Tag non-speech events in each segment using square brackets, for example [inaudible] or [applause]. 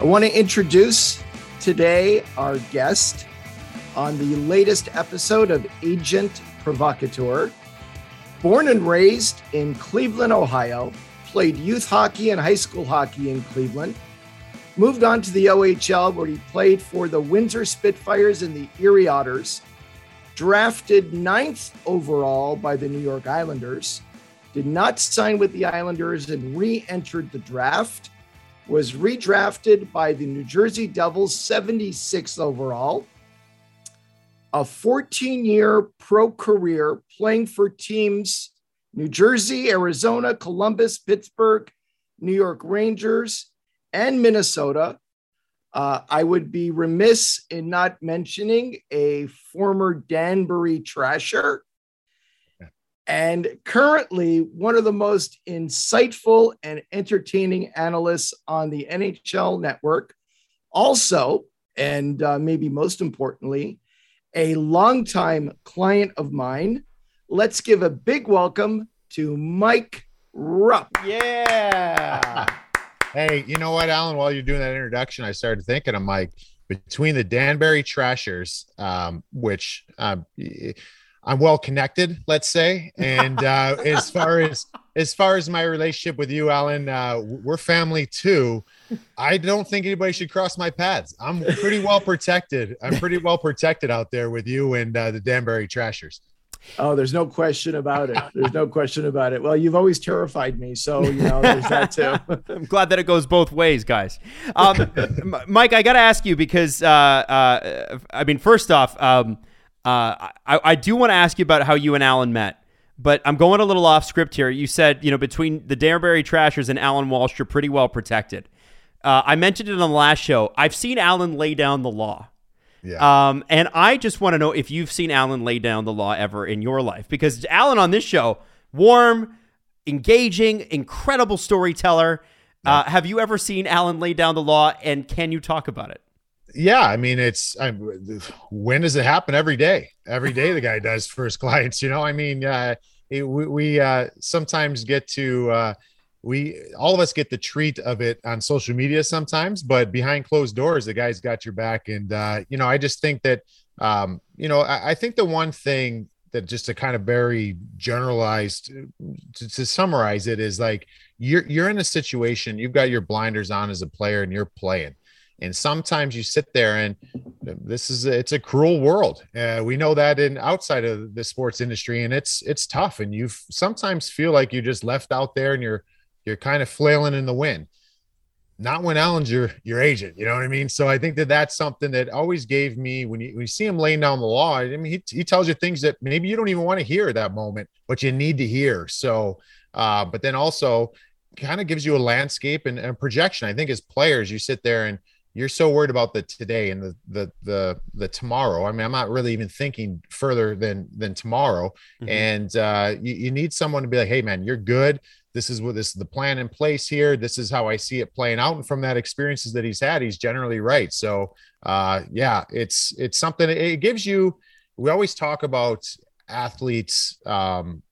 I want to introduce today our guest on the latest episode of Agent Provocateur. Born and raised in Cleveland, Ohio, played youth hockey and high school hockey in Cleveland. Moved on to the OHL, where he played for the Windsor Spitfires and the Erie Otters. Drafted ninth overall by the New York Islanders. Did not sign with the Islanders and re entered the draft was redrafted by the New Jersey Devils 76th overall. A 14 year pro career playing for teams New Jersey, Arizona, Columbus, Pittsburgh, New York Rangers, and Minnesota. Uh, I would be remiss in not mentioning a former Danbury Trasher and currently one of the most insightful and entertaining analysts on the NHL network. Also, and uh, maybe most importantly, a longtime client of mine. Let's give a big welcome to Mike Rupp. Yeah. [laughs] hey, you know what, Allan? While you're doing that introduction, I started thinking of Mike between the Danbury Trashers, um, which um, I'm well connected, let's say. [laughs] And uh, as far as as far as my relationship with you, Allan, uh, we're family too. I don't think anybody should cross my paths. I'm pretty well protected. I'm pretty well protected out there with you and uh, the Danbury Trashers. Oh, there's no question about it. There's no question about it. Well, you've always terrified me, so you know there's that too. [laughs] I'm glad that it goes both ways, guys. Um, [laughs] Mike, I got to ask you because uh, uh, I mean, first off. Um, uh, I, I do want to ask you about how you and Allan met, but I'm going a little off script here. You said, you know, between the Danbury Trashers and Allan Walsh, you're pretty well protected. Uh, I mentioned it on the last show. I've seen Allan lay down the law. Yeah. Um, and I just want to know if you've seen Allan lay down the law ever in your life, because Allan on this show, warm, engaging, incredible storyteller. Yeah. Uh, have you ever seen Allan lay down the law, and can you talk about it? Yeah, I mean, it's I, when does it happen? Every day, every day the guy [laughs] does for his clients. You know, I mean, uh, it, we, we uh, sometimes get to uh, we all of us get the treat of it on social media sometimes, but behind closed doors, the guy's got your back. And uh, you know, I just think that um, you know, I, I think the one thing that just to kind of very generalized to, to, summarize it is like you're you're in a situation you've got your blinders on as a player and you're playing and sometimes you sit there and this is it's a cruel world uh, we know that in outside of the sports industry and it's it's tough and you sometimes feel like you're just left out there and you're you're kind of flailing in the wind not when Allan's your your agent, you know what I mean. So I think that that's something that always gave me when you, when you see him laying down the law. I mean, he, he tells you things that maybe you don't even want to hear at that moment, but you need to hear. So, uh, but then also kind of gives you a landscape and, and projection. I think as players, you sit there and you're so worried about the today and the the the the tomorrow. I mean, I'm not really even thinking further than than tomorrow. Mm-hmm. And uh, you, you need someone to be like, hey man, you're good. This is what this is the plan in place here. This is how I see it playing out. And from that experiences that he's had, he's generally right. So uh, yeah, it's it's something. It gives you. We always talk about athletes um,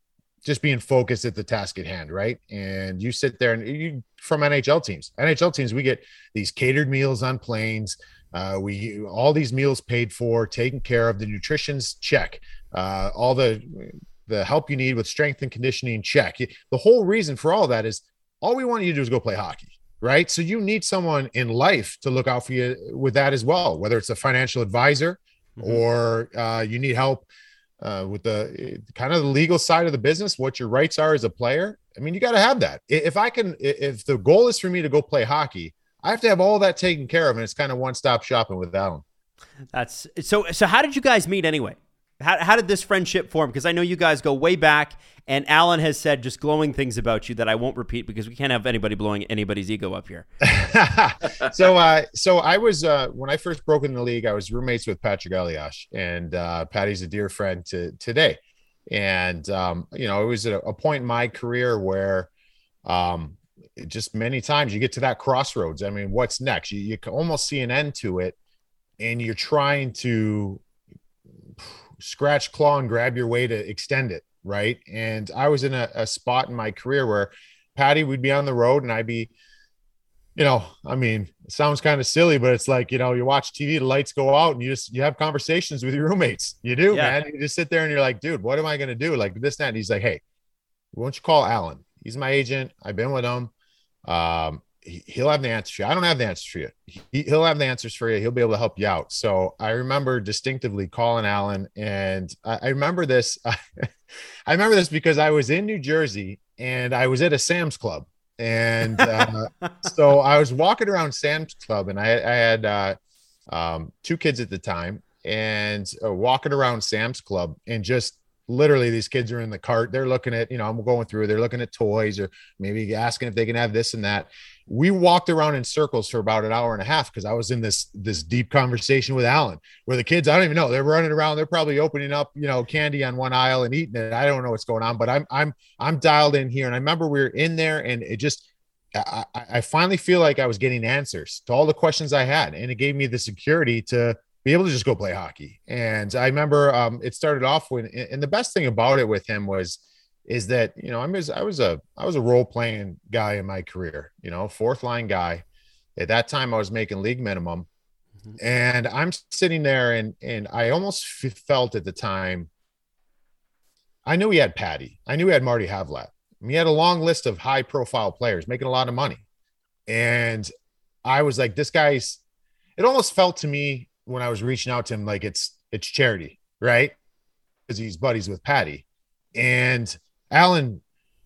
just being focused at the task at hand, right? And you sit there and you from NHL teams. NHL teams, we get these catered meals on planes. Uh, we all these meals paid for, taken care of. The nutrition's check. Uh, all the the help you need with strength and conditioning check. The whole reason for all that is all we want you to do is go play hockey, right? So you need someone in life to look out for you with that as well, whether it's a financial advisor mm-hmm. or uh, you need help uh, with the kind of the legal side of the business, what your rights are as a player. I mean, you got to have that. If I can, if the goal is for me to go play hockey, I have to have all that taken care of, and it's kind of one stop shopping with one. That's so. So, how did you guys meet anyway? How, how did this friendship form? Because I know you guys go way back, and Allan has said just glowing things about you that I won't repeat because we can't have anybody blowing anybody's ego up here. [laughs] so, uh, so I was uh, when I first broke in the league, I was roommates with Patrick Elias, and uh, Patty's a dear friend to today. And um, you know, it was a, a point in my career where um, just many times you get to that crossroads. I mean, what's next? You, you can almost see an end to it, and you're trying to scratch claw and grab your way to extend it right and i was in a, a spot in my career where patty would be on the road and i'd be you know, I mean, it sounds kind of silly, but it's like, you know, you watch TV, the lights go out and you just, you have conversations with your roommates. You do, yeah. man. You just sit there and you're like, dude, what am I going to do? Like this, that. And he's like, Hey, why don't you call Allan? He's my agent. I've been with him. Um, he, will have the answers for you. I don't have the answers for you. He, will have the answers for you. He'll be able to help you out. So I remember distinctively calling Allan, and I, I remember this. [laughs] I remember this because I was in New Jersey and I was at a Sam's Club, and uh, [laughs] so I was walking around Sam's Club, and I, I had uh, um, two kids at the time, and uh, walking around Sam's Club, and just literally these kids are in the cart they're looking at you know i'm going through they're looking at toys or maybe asking if they can have this and that we walked around in circles for about an hour and a half because i was in this this deep conversation with allan where the kids i don't even know they're running around they're probably opening up you know candy on one aisle and eating it. I don't know what's going on but i'm i'm i'm dialed in here. And i remember we were in there and it just I, I finally feel like I was getting answers to all the questions I had, and it gave me the security to be able to just go play hockey. And I remember um, it started off when, and the best thing about it with him was, is that you know I was I was a I was a role playing guy in my career, you know, fourth line guy. At that time, I was making league minimum, mm-hmm. and I'm sitting there, and and I almost felt at the time. I knew he had Patty. I knew he had Marty Havlat. He had a long list of high profile players making a lot of money, and I was like, this guy's. It almost felt to me when I was reaching out to him, like it's it's charity, right? Because he's buddies with Patty. And Allan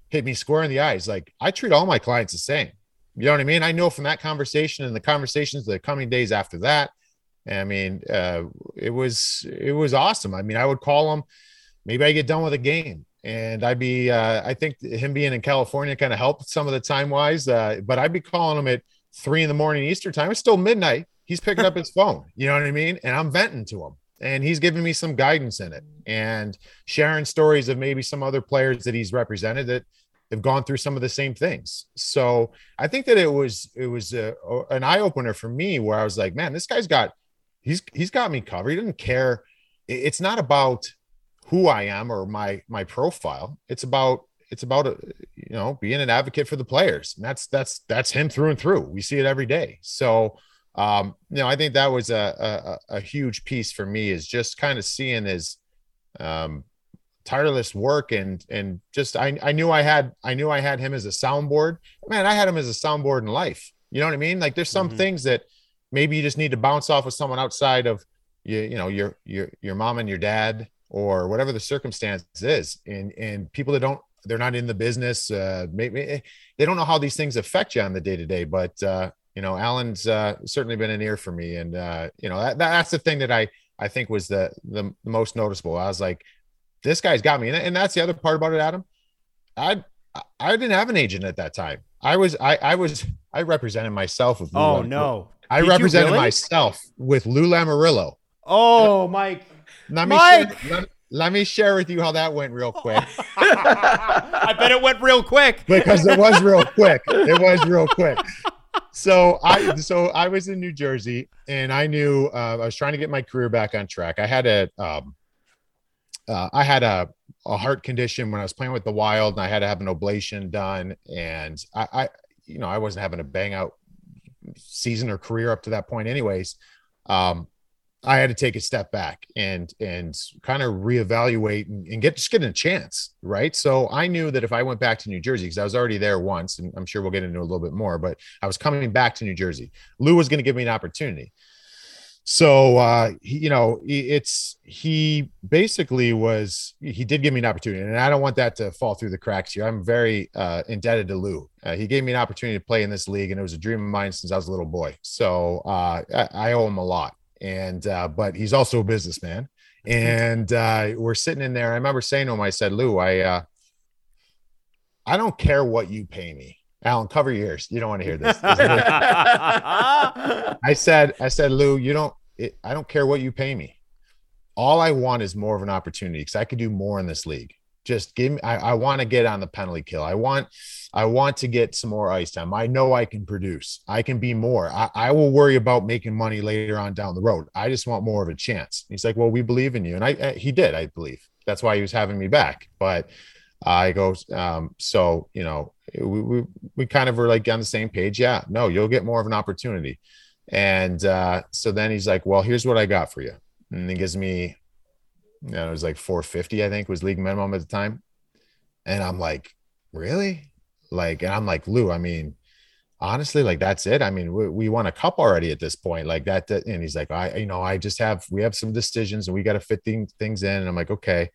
hit me square in the eyes. Like I treat all my clients the same. You know what I mean? I know from that conversation and the conversations the coming days after that. I mean, uh, it was it was awesome. I mean, I would call him. Maybe I get done with a game, and I'd be. Uh, I think him being in California kind of helped some of the time wise. Uh, but I'd be calling him at three in the morning Eastern time. It's still midnight he's picking up his [laughs] phone. You know what I mean? And I'm venting to him and he's given me some guidance in it and sharing stories of maybe some other players that he's represented that have gone through some of the same things. So I think that it was it was a, an eye opener for me where I was like, man, this guy's got he's he's got me covered. He doesn't care. It's not about who I am or my my profile. It's about it's about a, you know being an advocate for the players. And that's that's that's him through and through. We see it every day. So um, you know, I think that was a, a, a huge piece for me is just kind of seeing his um, tireless work and and just I, I knew I had I knew I had him as a soundboard. Man, I had him as a soundboard in life. You know what I mean? Like there's some mm-hmm. things that maybe you just need to bounce off with someone outside of you, you know, your your your mom and your dad or whatever the circumstance is. And and people that don't they're not in the business, uh maybe they don't know how these things affect you on the day to day. But uh you know, Allan's uh, certainly been an ear for me, and uh, you know that, that's the thing that I I think was the, the most noticeable. I was like, this guy's got me, and, and that's the other part about it, Adam. I I didn't have an agent at that time. I was I I was I represented myself with. Lou oh Lam- no! I Did represented really? myself with Lou Lamoriello. Oh, Mike. Let me Mike. Share, let, let me share with you how that went real quick. [laughs] [laughs] I bet it went real quick because it was real quick. It was real quick so I so I was in New Jersey and I knew uh, I was trying to get my career back on track. I had a um, uh, I had a, a heart condition when I was playing with the Wild, and I had to have an ablation done. And I, I you know, I wasn't having a bang out season or career up to that point, anyways. Um, I had to take a step back and and kind of reevaluate and, and, get just getting a chance, right? So I knew that if I went back to New Jersey, because I was already there once, and I'm sure we'll get into a little bit more, but I was coming back to New Jersey. Lou was going to give me an opportunity. So uh, he, you know, it's he basically was he did give me an opportunity, and I don't want that to fall through the cracks here. I'm very uh, indebted to Lou. Uh, he gave me an opportunity to play in this league, and it was a dream of mine since I was a little boy. So uh, I, I owe him a lot and uh, but he's also a businessman. And uh, we're sitting in there. I remember saying to him, I said, Lou, I uh, I don't care what you pay me. Allan, cover your ears. You don't want to hear this. [laughs] I said, I said, Lou, you don't. It, I don't care what you pay me. All I want is more of an opportunity because I could do more in this league. Just give me. I, I want to get on the penalty kill. I want I want to get some more ice time. I know I can produce. I can be more. I, I, will worry about making money later on down the road. I just want more of a chance. He's like, well, we believe in you, and I, I he did. I believe that's why he was having me back. But I go, um, so you know, we, we we kind of were like on the same page. Yeah, no, you'll get more of an opportunity. And uh, so then he's like, well, here's what I got for you, and he gives me, you know, it was like 450, I think was league minimum at the time, and I'm like, really? Like, and I'm like, Lou, I mean, honestly, like that's it. I mean, we, we won a cup already at this point, like that. And he's like, I, you know, I just have, we have some decisions and we got to fit things in. And I'm like, okay.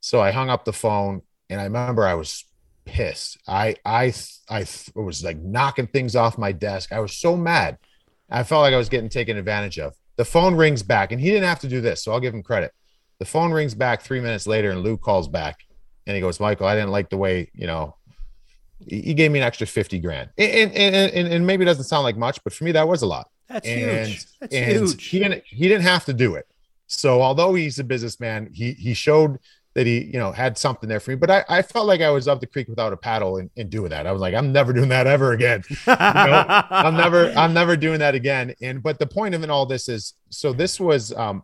So I hung up the phone and I remember I was pissed. I, I, I was like knocking things off my desk. I was so mad. I felt like I was getting taken advantage of. The phone rings back and he didn't have to do this. So I'll give him credit. The phone rings back three minutes later and Lou calls back and he goes, Michael, I didn't like the way, you know, he gave me an extra 50 grand. And, and, and, and maybe it doesn't sound like much, but for me, that was a lot. That's and, huge. That's and huge. He didn't, he didn't have to do it. So although he's a businessman, he, he showed that he, you know, had something there for me, but I, I felt like I was up the creek without a paddle and, and doing that. I was like, I'm never doing that ever again. [laughs] You know, I'm never, I'm never doing that again. And, but the point of it all this is, so this was, um,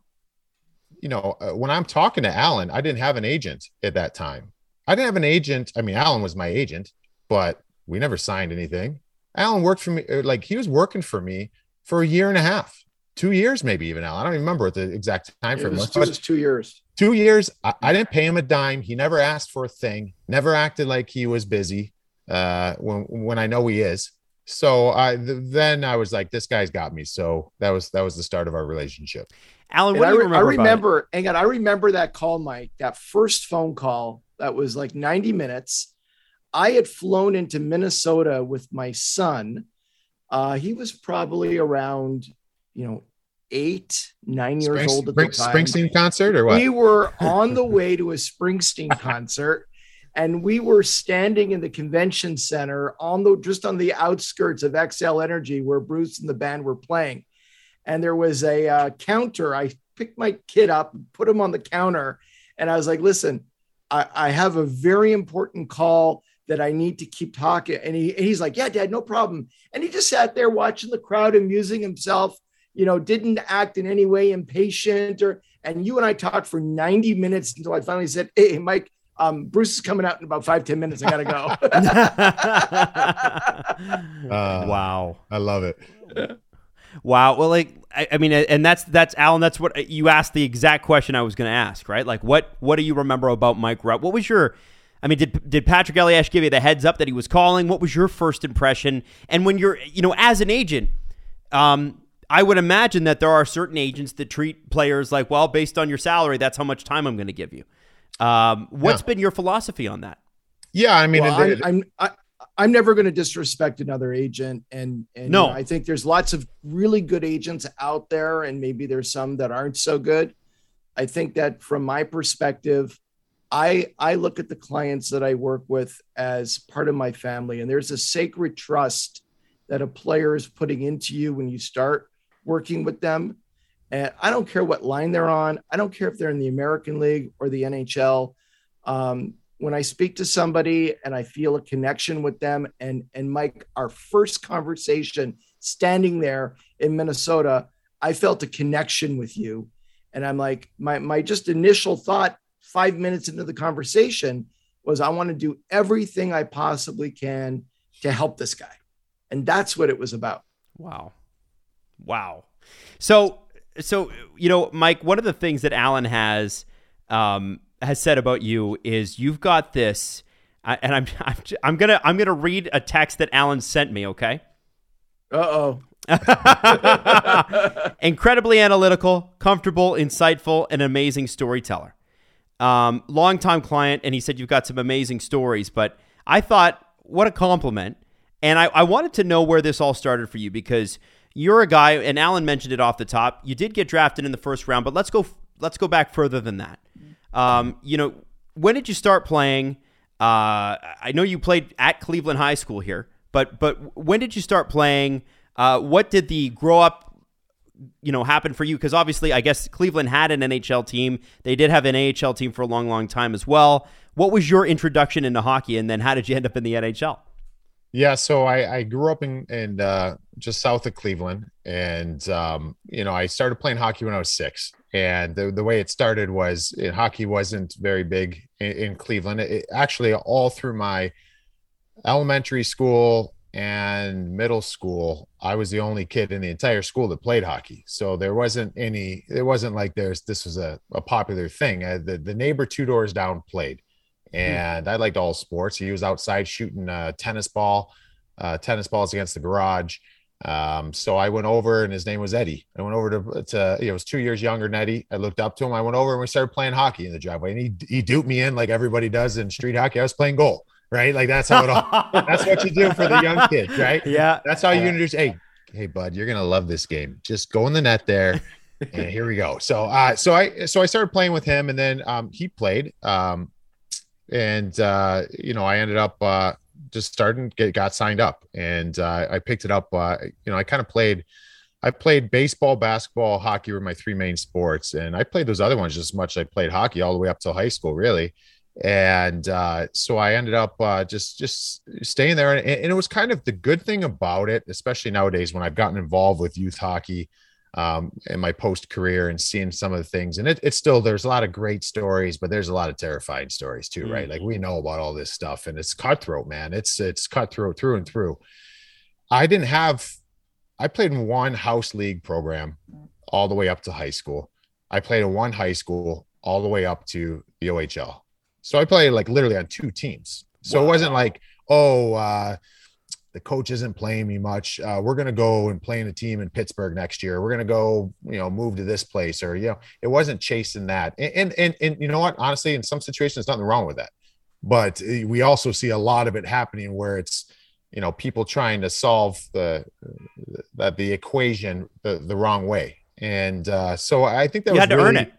you know, uh, when I'm talking to Allan, I didn't have an agent at that time. I didn't have an agent. I mean, Allan was my agent, but we never signed anything. Allan worked for me, uh, like he was working for me for a year and a half, two years, maybe even Allan. I don't even remember what the exact time frame It was, was. it was two years. two years, I, I didn't pay him a dime. He never asked for a thing, never acted like he was busy uh, when, when I know he is. So I th- then I was like, this guy's got me. So that was that was the start of our relationship. Allan, And what I, do you re- I remember? about it? remember, hang on, I remember that call, Mike, that first phone call that was like 90 minutes. I had flown into Minnesota with my son. Uh, he was probably around, you know, eight, nine years Springs- old at the time. Springsteen concert or what? We were on the [laughs] way to a Springsteen concert, and we were standing in the convention center on the just on the outskirts of Xcel Energy where Bruce and the band were playing. And there was a uh, counter. I picked my kid up, put him on the counter, and I was like, "Listen, I, I have a very important call." That I need to keep talking. And, he, and he's like, Yeah, dad, no problem. And he just sat there watching the crowd, amusing himself, you know, didn't act in any way impatient or and you and I talked for 90 minutes until I finally said, Hey, Mike, um, Bruce is coming out in about five ten minutes. I gotta go. [laughs] Uh, wow. I love it. Wow. Well, like, I, I mean, and that's that's Allan. That's what you asked the exact question I was going to ask, right? Like, what what do you remember about Mike Rupp? What was your I mean, did did Patrick Elias give you the heads up that he was calling? What was your first impression? And when you're, you know, as an agent, um, I would imagine that there are certain agents that treat players like, well, based on your salary, that's how much time I'm going to give you. Um, what's Yeah. been your philosophy on that? Yeah, I mean, well, it- I'm, I'm I, I'm never going to disrespect another agent, and and No. you know, I think there's lots of really good agents out there, and maybe there's some that aren't so good. I think that from my perspective, I I look at the clients that I work with as part of my family, and there's a sacred trust that a player is putting into you when you start working with them. And I don't care what line they're on. I don't care if they're in the American League or the NHL. Um, when I speak to somebody and I feel a connection with them, and and Mike, our first conversation standing there in Minnesota, I felt a connection with you, and I'm like, my my just initial thought five minutes into the conversation was, I want to do everything I possibly can to help this guy, and that's what it was about. Wow. Wow. So, so you know, Mike, one of the things that Allan has um, has said about you is you've got this, and I'm, I'm I'm gonna I'm gonna read a text that Allan sent me. Okay. Uh oh. [laughs] Incredibly analytical, comfortable, insightful, and amazing storyteller. Um, longtime client, and he said you've got some amazing stories. But I thought, what a compliment. And I, I wanted to know where this all started for you because you're a guy, and Allan mentioned it off the top. You did get drafted in the first round, but let's go let's go back further than that. Um, you know, when did you start playing? Uh, I know you played at Cleveland High School here, but but when did you start playing? Uh, what did the grow up, you know, happen for you? Because obviously, I guess Cleveland had an NHL team. They did have an AHL team for a long, long time as well. What was your introduction into hockey, and then how did you end up in the NHL? Yeah, so I, I grew up in, in uh, just south of Cleveland, and um, you know I started playing hockey when I was six. And the, the way it started was uh, hockey wasn't very big in, in Cleveland. It, actually, all through my elementary school and middle school, I was the only kid in the entire school that played hockey. So there wasn't any, it wasn't like there's, this was a, a popular thing. Uh, the, the neighbor two doors down played. Hmm. And I liked all sports. He was outside shooting a tennis ball, uh, tennis balls against the garage. Um, so I went over and his name was Eddie. I went over to, to you know, was two years younger than Eddie. I looked up to him. I went over and we started playing hockey in the driveway and he, he duped me in like everybody does in street hockey. I was playing goal right? Like that's how it all. [laughs] that's what you do for the young kids, right? Yeah. That's how you introduce. Hey, hey, bud, you're gonna love this game. Just go in the net there, and here we go. So, uh, so I, so I started playing with him, and then um, he played, um, and uh, you know, I ended up uh, just starting get got signed up, and uh, I picked it up. Uh, you know, I kind of played. I played baseball, basketball, hockey were my three main sports, and I played those other ones just as much as I played hockey all the way up till high school, really and uh, so I ended up uh, just just staying there, and, and, it was kind of the good thing about it, especially nowadays when I've gotten involved with youth hockey um, in my post career and seeing some of the things, and it, it's still there's a lot of great stories, but there's a lot of terrifying stories too, right? Like we know about all this stuff, and it's cutthroat, man. It's it's cutthroat through and through. I didn't have, I played in one house league program all the way up to high school. I played in one high school all the way up to the OHL so I played like literally on two teams. So wow. it wasn't like, oh, uh, the coach isn't playing me much. Uh, we're going to go and play in a team in Pittsburgh next year. We're going to go, you know, move to this place or, you know, it wasn't chasing that. And, and, and, and, you know what, honestly, in some situations, nothing wrong with that. But eh, we also see a lot of it happening where it's, you know, people trying to solve the, the, the equation the, the wrong way. And uh, so I think that you was had to really, earn it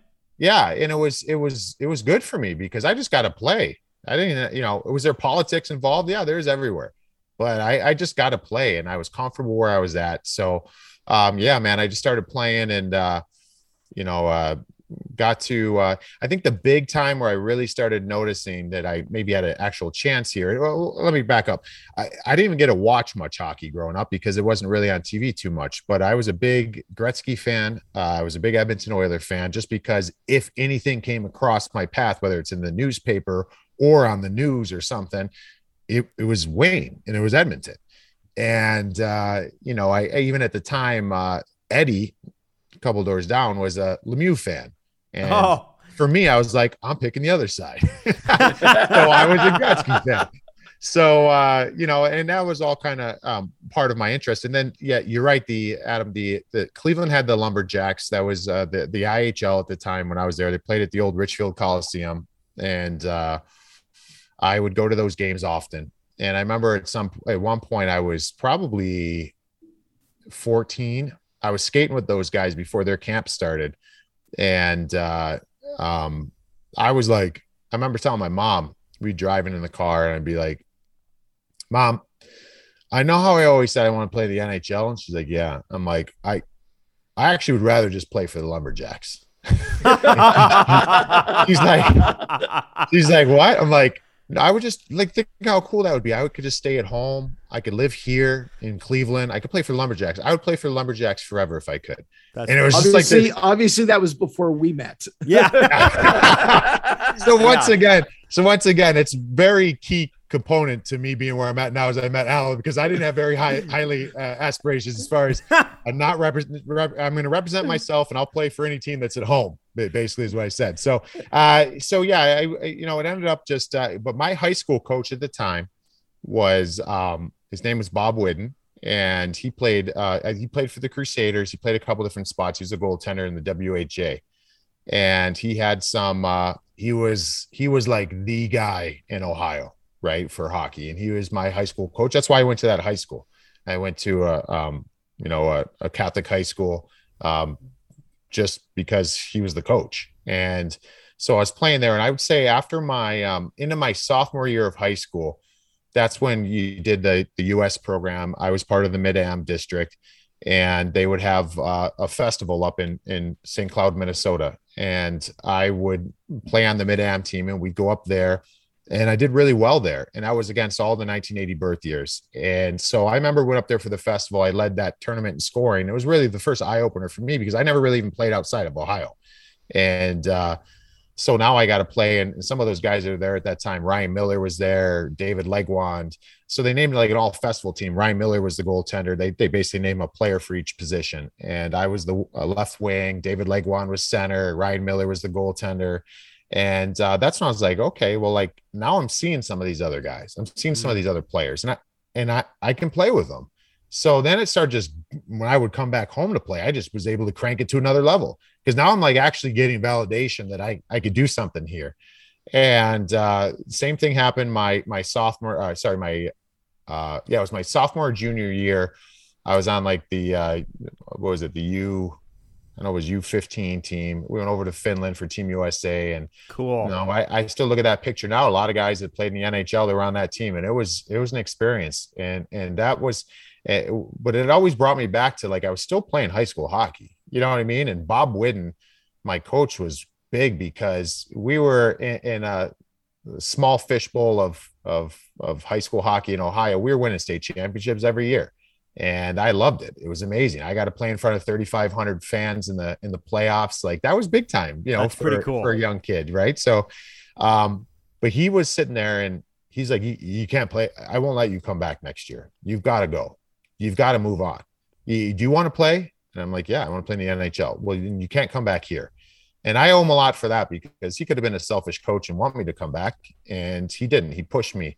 yeah and it was it was it was good for me because i just got to play. I didn't you know was there politics involved? Yeah there's everywhere. But i i just got to play and i was comfortable where i was at. So um yeah man i just started playing and uh you know uh got to uh, i think the big time where i really started noticing that i maybe had an actual chance here well, let me back up. I, I didn't even get to watch much hockey growing up because it wasn't really on tv too much but i was a big gretzky fan. Uh, i was a big edmonton oiler fan just because if anything came across my path whether it's in the newspaper or on the news or something it, it was wayne and it was edmonton. And uh, you know I, I, even at the time uh, eddie a couple doors down was a Lemieux fan. And oh. for me, I was like, I'm picking the other side. [laughs] so I was a Gretzky fan. [laughs] So uh, you know, and that was all kind of um, part of my interest. And then, yeah, you're right. The Adam, the, the Cleveland had the Lumberjacks. That was uh, the the IHL at the time when I was there. They played at the old Richfield Coliseum, and uh, I would go to those games often. And I remember at some at one point I was probably 14. I was skating with those guys before their camp started, and uh, um, I was like, I remember telling my mom, we'd driving in the car and I'd be like, Mom, I know how I always said I want to play the NHL. And she's like, Yeah. I'm like, I I actually would rather just play for the Lumberjacks. [laughs] she's like, she's like, what? I'm like, I would just like think how cool that would be. I could just stay at home. I could live here in Cleveland. I could play for the Lumberjacks. I would play for the Lumberjacks forever if I could. That's and it was just like this. obviously that was before we met. Yeah. [laughs] so once yeah. again, so once again, it's very key component to me being where I'm at now as I met Allan because I didn't have very high highly uh, aspirations as far as [laughs] I'm not represent rep- I'm going to represent myself and I'll play for any team that's at home basically is what I said. So uh so yeah, I, you know, it ended up just uh, but my high school coach at the time was um his name was Bob Whidden and he played uh he played for the Crusaders. He played a couple different spots. He was a goaltender in the WHA. And he had some uh he was he was like the guy in Ohio right for hockey and he was my high school coach that's why i went to that high school i went to a um, you know a, a catholic high school um, just because he was the coach. And so i was playing there and i would say after my um, into my sophomore year of high school that's when you did the the us program. I was part of the mid-am district and they would have uh, a festival up in in st cloud minnesota. And i would play on the mid-am team and we'd go up there and I did really well there. And I was against all the 1980 birth years. And so I remember went up there for the festival. I led that tournament in scoring. It was really the first eye opener for me because I never really even played outside of Ohio. And uh, so now I got to play, and some of those guys that are there at that time. Ryan Miller was there, David Legwand. So they named like an all festival team. Ryan Miller was the goaltender. They they basically name a player for each position, and I was the uh, left wing. David Legwand was center. Ryan Miller was the goaltender. And uh, that's when I was like, okay, well, like now I'm seeing some of these other guys. I'm seeing some of mm-hmm. these other players, and I and I I can play with them. So then it started just when I would come back home to play, I just was able to crank it to another level because now I'm like actually getting validation that I I could do something here. And uh, same thing happened my my sophomore, uh, sorry, my uh, yeah, it was my sophomore junior year. I was on like the uh, what was it, the U I know it was U15 team. We went over to Finland for Team USA, and cool. You know, I, I still look at that picture now. A lot of guys that played in the NHL, they were on that team, and it was it was an experience, and and that was, uh, but it always brought me back to like I was still playing high school hockey. You know what I mean? And Bob Whidden, my coach, was big because we were in, in a small fishbowl of of of high school hockey in Ohio. We were winning state championships every year and I loved it. It was amazing. I got to play in front of 3,500 fans in the in the playoffs. Like that was big time, you know, That's for, pretty cool. for a young kid, right? So, um, but he was sitting there and he's like, you, you can't play. I won't let you come back next year. You've got to go. You've got to move on. You, do you want to play? And I'm like, yeah, I want to play in the NHL. Well, you can't come back here. And I owe him a lot for that because he could have been a selfish coach and want me to come back, and he didn't. He pushed me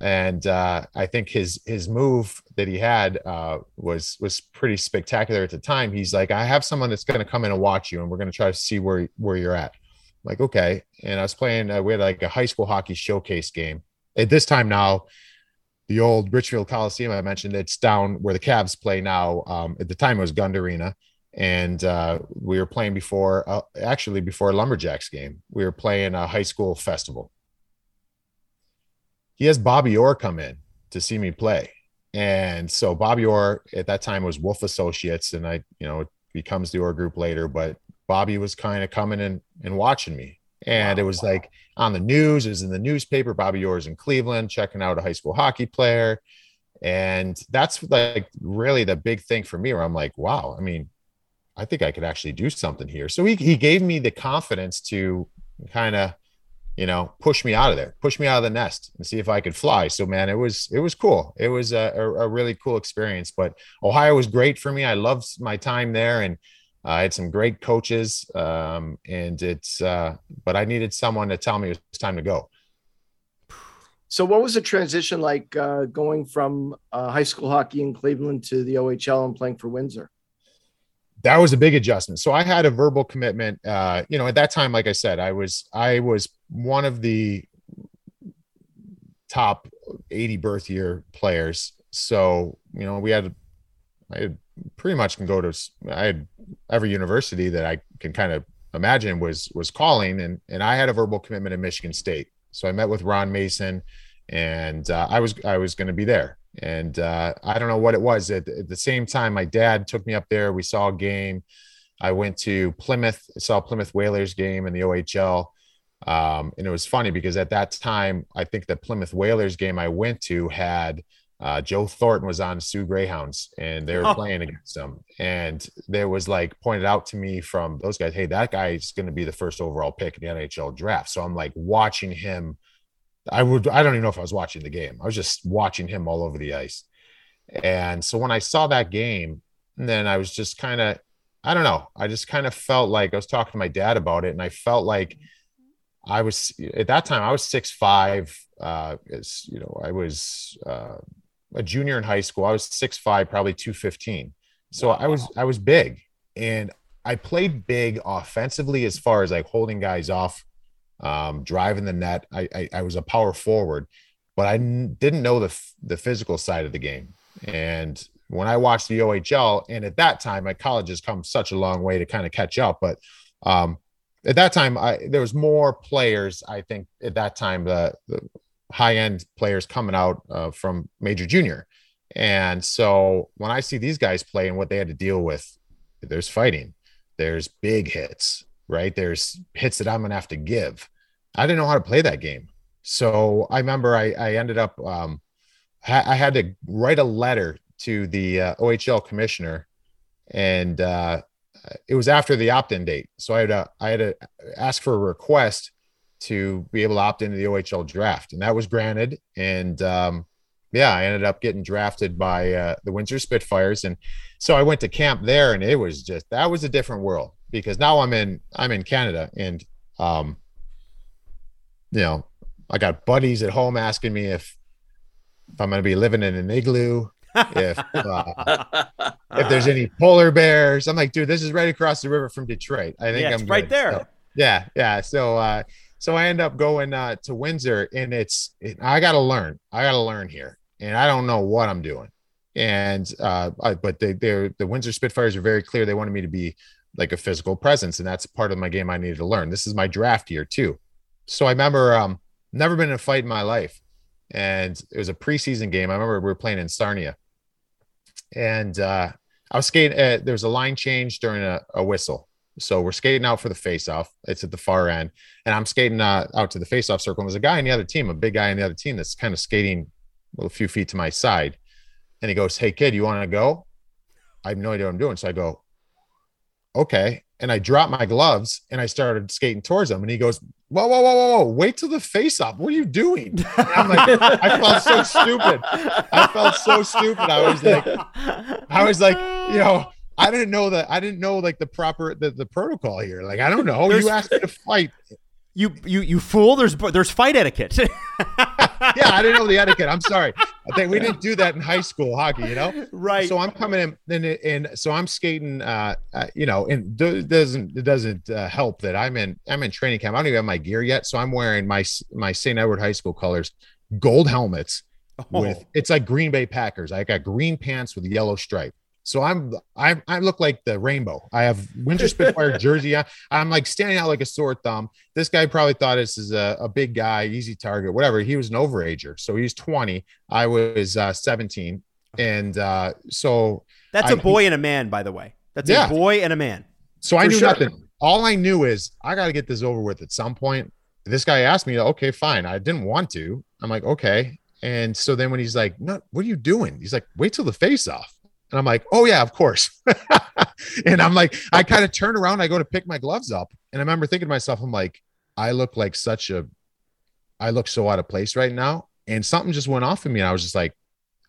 and uh, I think his his move that he had uh, was was pretty spectacular at the time. He's like, I have someone that's going to come in and watch you, and we're going to try to see where where you're at. I'm like, okay. And I was playing. Uh, we had like a high school hockey showcase game. At this time now, the old Richfield Coliseum I mentioned, it's down where the Cavs play now. Um, at the time, it was Gund Arena, and uh, we were playing before, uh, actually before a Lumberjacks game. We were playing a high school festival he has Bobby Orr come in to see me play. And so Bobby Orr at that time was Woolf Associates, and I, you know, becomes the Orr group later, but Bobby was kind of coming in and watching me. And wow, it was wow. like on the news, it was in the newspaper. Bobby Orr's in Cleveland, checking out a high school hockey player. And that's like really the big thing for me where I'm like, wow, I mean, I think I could actually do something here. So he, he gave me the confidence to kind of you know, push me out of there, push me out of the nest and see if I could fly. So, man, it was, it was cool. It was a, a, really cool experience, but Ohio was great for me. I loved my time there and I had some great coaches. Um, and it's, uh, but I needed someone to tell me it was time to go. So, what was the transition like uh, going from uh, high school hockey in Cleveland to the OHL and playing for Windsor? That was a big adjustment. So I had a verbal commitment. Uh, you know, at that time, like I said, I was I was one of the top 80 birth year players. So you know, we had I had pretty much can go to I had every university that I can kind of imagine was was calling, and and I had a verbal commitment in Michigan State. So I met with Ron Mason, and uh, I was I was going to be there. And uh, I don't know what it was. At, at, the same time, my dad took me up there. We saw a game. I went to Plymouth, saw Plymouth Whalers game in the OHL. Um, and it was funny because at that time, I think the Plymouth Whalers game I went to had uh, Joe Thornton was on Soo Greyhounds and they were oh. playing against them. And there was like pointed out to me from those guys, hey, that guy is going to be the first overall pick in the NHL draft. So I'm like watching him I would I don't even know if I was watching the game. I was just watching him all over the ice. And so when I saw that game, then I was just kind of I don't know. I just kind of felt like I was talking to my dad about it, and I felt like I was at that time I was six five. Uh, as you know, I was uh, a junior in high school. I was six five, probably two fifteen. So wow. I was I was big, and I played big offensively as far as like holding guys off um, driving the net. I, I, I was a power forward, but I n- didn't know the the physical side of the game. And when I watched the OHL, and at that time, my college has come such a long way to kind of catch up. But um, at that time, I, there was more players. I think at that time, the, the high end players coming out uh, from major junior. And so when I see these guys play and what they had to deal with, there's fighting, there's big hits, right? There's hits that I'm going to have to give. I didn't know how to play that game. So I remember I, I ended up, um, ha- I had to write a letter to the uh, OHL commissioner and uh, it was after the opt-in date, so I had to I had to ask for a request to be able to opt into the OHL draft, and that was granted. And um, yeah, I ended up getting drafted by uh, the Windsor Spitfires, and so I went to camp there, and it was just that was a different world because now I'm in I'm in Canada, and um, you know, I got buddies at home asking me if if I'm going to be living in an igloo, if [laughs] uh, if there's any polar bears. I'm like, dude, this is right across the river from Detroit. I think Yeah, I'm it's right good. there. So, yeah, yeah. So uh, so I end up going uh, to Windsor, and it's it, I got to learn. I got to learn here, and I don't know what I'm doing. And uh, I, but they they're the Windsor Spitfires are very clear. They wanted me to be like a physical presence, and that's part of my game I needed to learn. This is my draft year too. So I remember um never been in a fight in my life. And it was a preseason game. I remember we were playing in Sarnia. And uh I was skating uh, there was a line change during a, a whistle. So we're skating out for the face-off. It's at the far end. And I'm skating uh, out to the face-off circle. And there's a guy on the other team, a big guy on the other team that's kind of skating a few feet to my side. And he goes, Hey kid, you want to go? I have no idea what I'm doing. So I go, okay. And I dropped my gloves and I started skating towards him. And he goes, whoa, whoa, whoa, whoa, whoa, wait till the face off. What are you doing? And I'm like, I felt so stupid. I felt so stupid. I was like, I was like, you know, I didn't know that. I didn't know like the proper the, the protocol here. Like, I don't know. There's- you asked me to fight. You you you fool. There's there's fight etiquette. [laughs] Yeah, I didn't know the etiquette. I'm sorry. I think we didn't do that in high school hockey. You know. right. So I'm coming in, and, and so I'm skating. Uh, uh, you know, and it doesn't it doesn't uh, help that I'm in I'm in training camp. I don't even have my gear yet, so I'm wearing my my St. Edward High School colors, gold helmets with Oh. it's like Green Bay Packers. I got green pants with yellow stripe. So I'm I I look like the rainbow. I have Windsor Spitfire [laughs] jersey on. I'm like standing out like a sore thumb. This guy probably thought this is a, a big guy, easy target, whatever. He was an overager, so he's 20. I was uh, 17, and uh, so That's I- a boy and a man, by the way. That's Yeah. a boy and a man. So I knew sure. nothing. All I knew is I got to get this over with at some point. This guy asked me, okay, fine. I didn't want to. I'm like, okay. And so then when he's like, no, what are you doing? He's like, wait till the face off. And I'm like, oh yeah, of course. [laughs] and I'm like, I kind of turn around, I go to pick my gloves up. And I remember thinking to myself, I'm like, I look like such a, I look so out of place right now. And something just went off of me. And I was just like,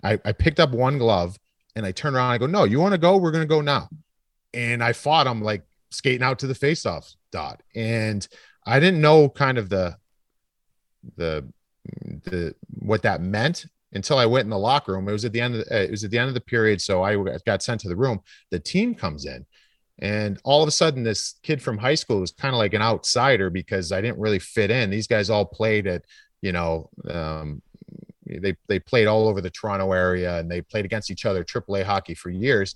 I, I picked up one glove and I turned around. I go, no, you want to go? We're going to go now. And I fought him like skating out to the face-off dot. And I didn't know kind of the, the, the, what that meant until I went in the locker room. It was at the end of the, uh, it was at the end of the period. So I got sent to the room. The team comes in and all of a sudden this kid from high school was kind of like an outsider because I didn't really fit in. These guys all played at, you know, um, they they played all over the Toronto area and they played against each other AAA hockey for years.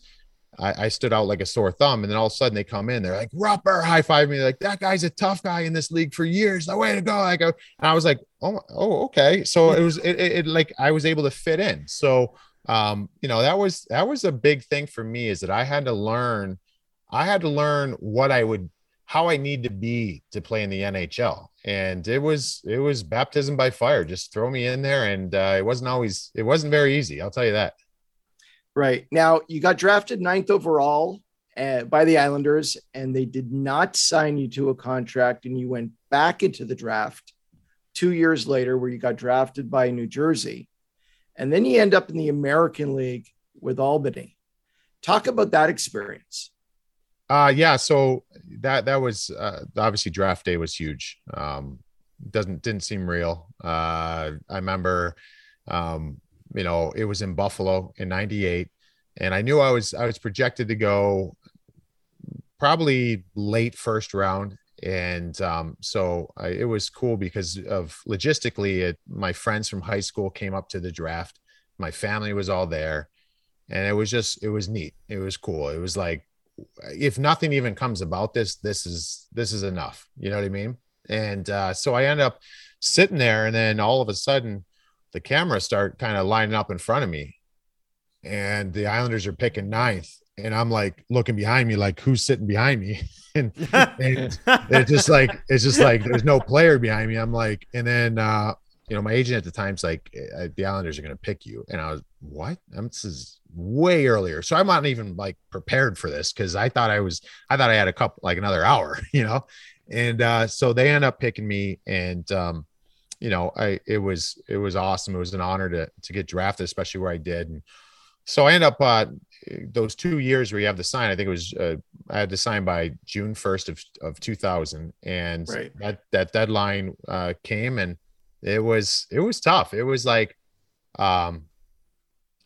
I, I stood out like a sore thumb, and then all of a sudden they come in, they're like Rupper, high five me, like that guy's a tough guy in this league for years. The way to go! I go, and I was like, oh, oh, okay. So it was it, it, it like I was able to fit in. So um, you know that was that was a big thing for me is that I had to learn, I had to learn what I would how I need to be to play in the NHL. And it was it was baptism by fire. Just throw me in there, and uh, it wasn't always it wasn't very easy. I'll tell you that. Right. Now, you got drafted ninth overall uh, by the Islanders, and they did not sign you to a contract, and you went back into the draft two years later, where you got drafted by New Jersey. And then you end up in the American League with Albany. Talk about that experience. Uh yeah, so that that was uh, obviously draft day was huge. Um doesn't didn't seem real. Uh I remember um you know, it was in Buffalo in 98 and I knew I was I was projected to go probably late first round and um so I, it was cool because of logistically it, my friends from high school came up to the draft. My family was all there and it was just it was neat. It was cool. It was like if nothing even comes about this, this is this is enough. You know what I mean? And uh, so I end up sitting there, and then all of a sudden, the cameras start kind of lining up in front of me, and the Islanders are picking ninth, and I'm like looking behind me, like who's sitting behind me, [laughs] and, and it's just like it's just like there's no player behind me. I'm like, and then uh, you know, my agent at the time's like, "Uh, the Islanders are to pick you, and I was what? I'm, this is way earlier. So I'm not even like prepared for this because I thought I was, I thought I had a couple, like another hour, [laughs] you know? And uh, so they end up picking me. And, um, you know, I, it was, it was awesome. It was an honor to, to get drafted, especially where I did. And so I end up, uh, those two years where you have to sign, I think it was, uh, I had to sign by June 1st of, of 2000. And Right. that, that deadline uh, came and it was, it was tough. It was like, um,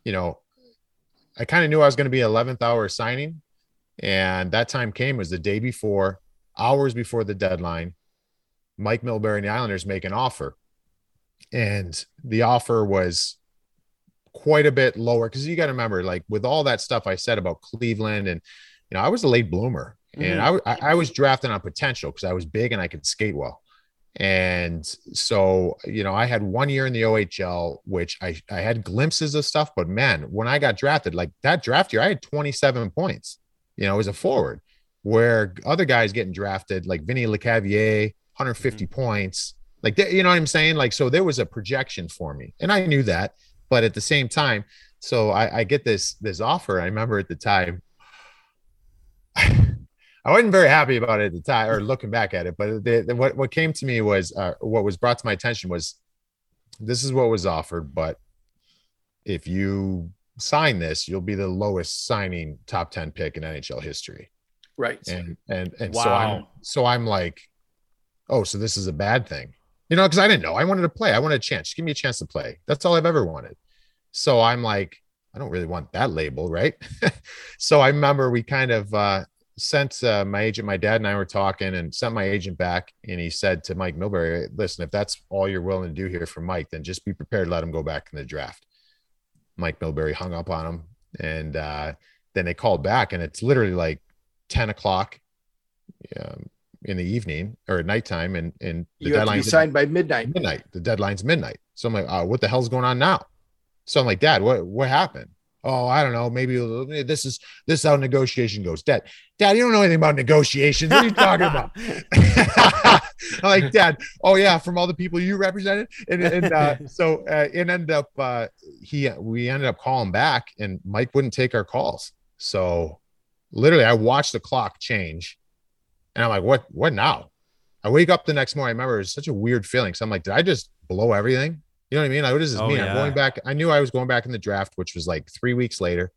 you know, I kind of knew I was going to be 11th hour signing. And that time came it was the day before, hours before the deadline. Mike Milbury and the Islanders make an offer. And the offer was quite a bit lower. Because you got to remember, like with all that stuff I said about Cleveland, and you know, I was a late bloomer, and mm-hmm. I, I I was drafted on potential because I was big and I could skate well. And so, you know, I had one year in the OHL, which I, I had glimpses of stuff, but man, when I got drafted, like that draft year, I had 27 points, you know, as a forward, where other guys getting drafted, like Vinny Lecavalier, mm-hmm. 150 points, like, you know what I'm saying? Like, so there was a projection for me and I knew that, but at the same time, so I, I get this, this offer. I remember at the time, [sighs] I wasn't very happy about it at the time or looking back at it, but the, the, what, what came to me was uh, what was brought to my attention was this is what was offered, but if you sign this, you'll be the lowest signing top 10 pick in NHL history. Right. And, and, and so I'm, so I'm like, oh, so this is a bad thing, you know, cause I didn't know I wanted to play. I wanted a chance. Just give me a chance to play. That's all I've ever wanted. So I'm like, I don't really want that label. Right. [laughs] so I remember we kind of, uh, sent uh, my agent, my dad and I were talking and sent my agent back. And he said to Mike Milbury, listen, if that's all you're willing to do here for Mike, then just be prepared to let him go back in the draft. Mike Milbury hung up on him. And uh, then they called back and it's literally like 10 o'clock um, in the evening or at nighttime. And, and the You have to be deadline's signed by midnight. midnight. The deadline's midnight. So I'm like, oh, what the hell's going on now? So I'm like, Dad, what what happened? Oh, I don't know. Maybe this is this is how negotiation goes. Dad, Dad, you don't know anything about negotiations. What are you talking about? [laughs] I'm like, Dad, oh yeah, from all the people you represented, and, and uh, [laughs] so uh, it ended up uh, he we ended up calling back, and Mike wouldn't take our calls. So literally, I watched the clock change, and I'm like, what what now? I wake up the next morning. I remember it was such a weird feeling. So I'm like, did I just blow everything? You know what I mean? Like, what does this Oh, mean? yeah. I'm going back. I knew I was going back in the draft, which was like three weeks later.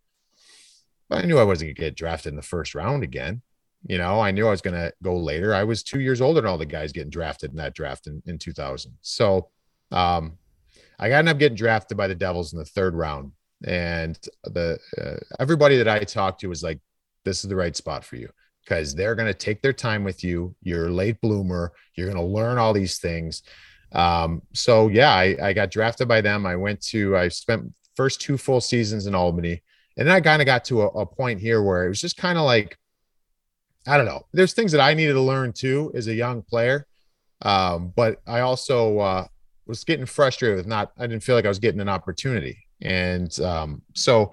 But I knew I wasn't going to get drafted in the first round again. You know, I knew I was going to go later. I was two years older than all the guys getting drafted in that draft in, in 2000. So um, I got ended up getting drafted by the Devils in the third round. And the uh, everybody that I talked to was like, this is the right spot for you because they're going to take their time with you. You're a late bloomer. You're going to learn all these things. Um, so yeah, I, I got drafted by them. I went to, I spent first two full seasons in Albany. And then I kind of got to a, a point here where it was just kind of like, I don't know. There's things that I needed to learn too as a young player. Um, but I also uh, was getting frustrated with not, I didn't feel like I was getting an opportunity. And um, so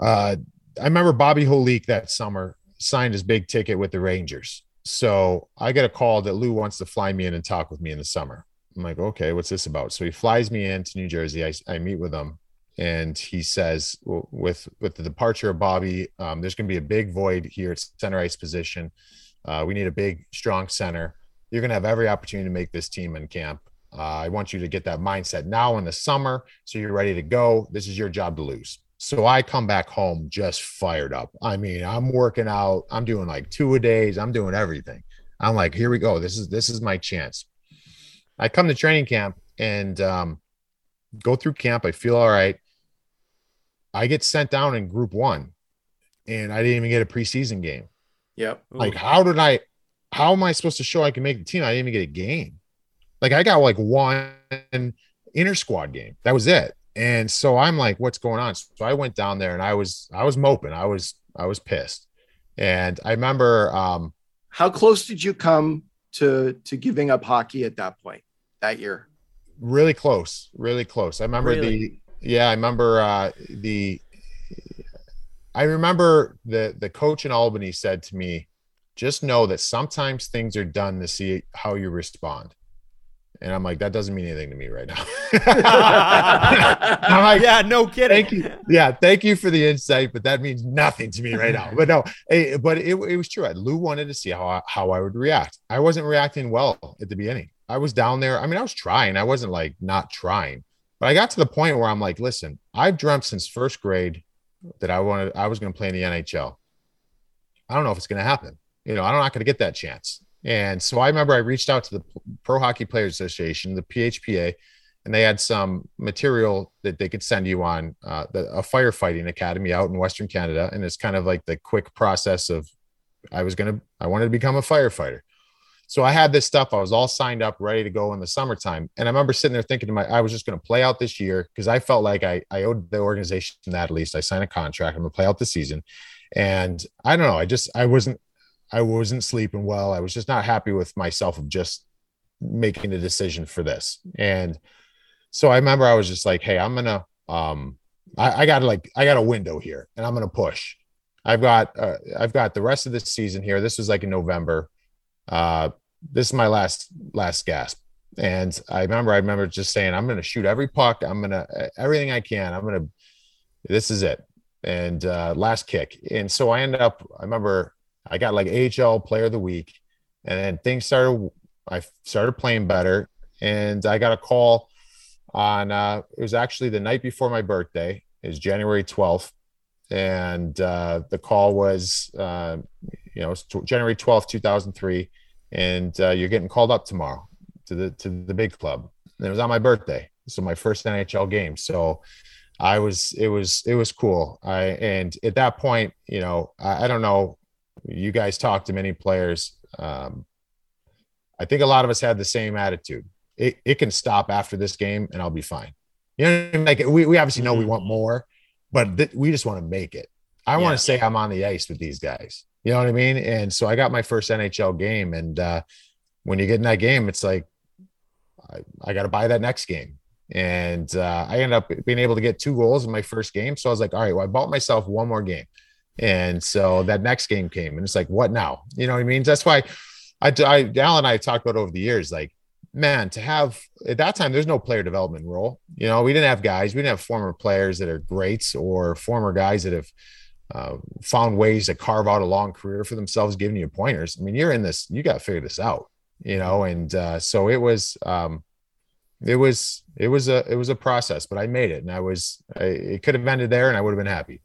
uh, I remember Bobby Holik that summer signed his big ticket with the Rangers. So I get a call that Lou wants to fly me in and talk with me in the summer. I'm like, okay, what's this about? So he flies me into New Jersey. I, I meet with him and he says, with, with the departure of Bobby, um, there's going to be a big void here at center ice position. Uh, we need a big, strong center. You're going to have every opportunity to make this team in camp. Uh, I want you to get that mindset now in the summer. So you're ready to go. This is your job to lose. So I come back home just fired up. I mean, I'm working out. I'm doing like two a days. I'm doing everything. I'm like, here we go. This is this is my chance. I come to training camp and um, go through camp. I feel all right. I get sent down in group one, and I didn't even get a preseason game. Yep. Like, how did I? How am I supposed to show I can make the team? I didn't even get a game. Like, I got like one inter squad game. That was it. And so I'm like, what's going on? So I went down there and I was I was moping. I was I was pissed. And I remember um How close did you come to to giving up hockey at that point that year? really close, really close. I remember Really? the yeah, I remember uh the I remember the the coach in Albany said to me, just know that sometimes things are done to see how you respond. And I'm like, that doesn't mean anything to me right now. [laughs] I'm like, yeah, no kidding. Thank you. Yeah, thank you for the insight, but that means nothing to me right now. But no, it, but it, it was true. Lou wanted to see how I, how I would react. I wasn't reacting well at the beginning. I was down there. I mean, I was trying. I wasn't like not trying, but I got to the point where I'm like, listen, I've dreamt since first grade that I wanted, I was going to play in the NHL. I don't know if it's going to happen. You know, I'm not going to get that chance. And so I remember I reached out to the Pro Hockey Players Association, the PHPA, and they had some material that they could send you on uh, the, a firefighting academy out in Western Canada. And it's kind of like the quick process of I was going to, I wanted to become a firefighter. So I had this stuff. I was all signed up, ready to go in the summertime. And I remember sitting there thinking to my, I was just going to play out this year because I felt like I, I owed the organization that at least. I signed a contract. I'm going to play out the season. And I don't know. I just, I wasn't, I wasn't sleeping well. I was just not happy with myself of just making a decision for this. And so I remember I was just like, Hey, I'm to, um, I, I got like, I got a window here and I'm to push. I've got, uh, I've got the rest of this season here. This was like in November. Uh, this is my last, last gasp. And I remember, I remember just saying, I'm to shoot every puck. I'm going to, everything I can. I'm to, this is it. And uh, last kick. And so I ended up, I remember I got like AHL player of the week. And then things started, I started playing better. And I got a call on, uh, it was actually the night before my birthday, is January 12th. And uh, the call was, uh, you know, January 12th, 2003. And uh, you're getting called up tomorrow to the, to the big club. And it was on my birthday. So my first NHL game. So, I was it was it was cool. I and at that point, you know, I, I don't know. You guys talked to many players. Um, I think a lot of us had the same attitude. It, it can stop after this game and I'll be fine. You know, what I mean? like we, we obviously know we want more, but th- we just want to make it. I yeah. want to say I'm on the ice with these guys. You know what I mean? And so I got my first NHL game. And uh, when you get in that game, it's like, I, I got to buy that next game. And uh, I ended up being able to get two goals in my first game. So I was like, all right, well, I bought myself one more game. And so that next game came, and it's like, what now? You know what I mean? That's why I, I Al and I talked about over the years, like, man, to have at that time, there's no player development role. You know, we didn't have guys, we didn't have former players that are greats or former guys that have uh, found ways to carve out a long career for themselves, giving you pointers. I mean, you're in this, you got to figure this out, you know, and uh, so it was, um, it was it was a it was a process, but I made it, and I was I, it could have ended there, and I would have been happy.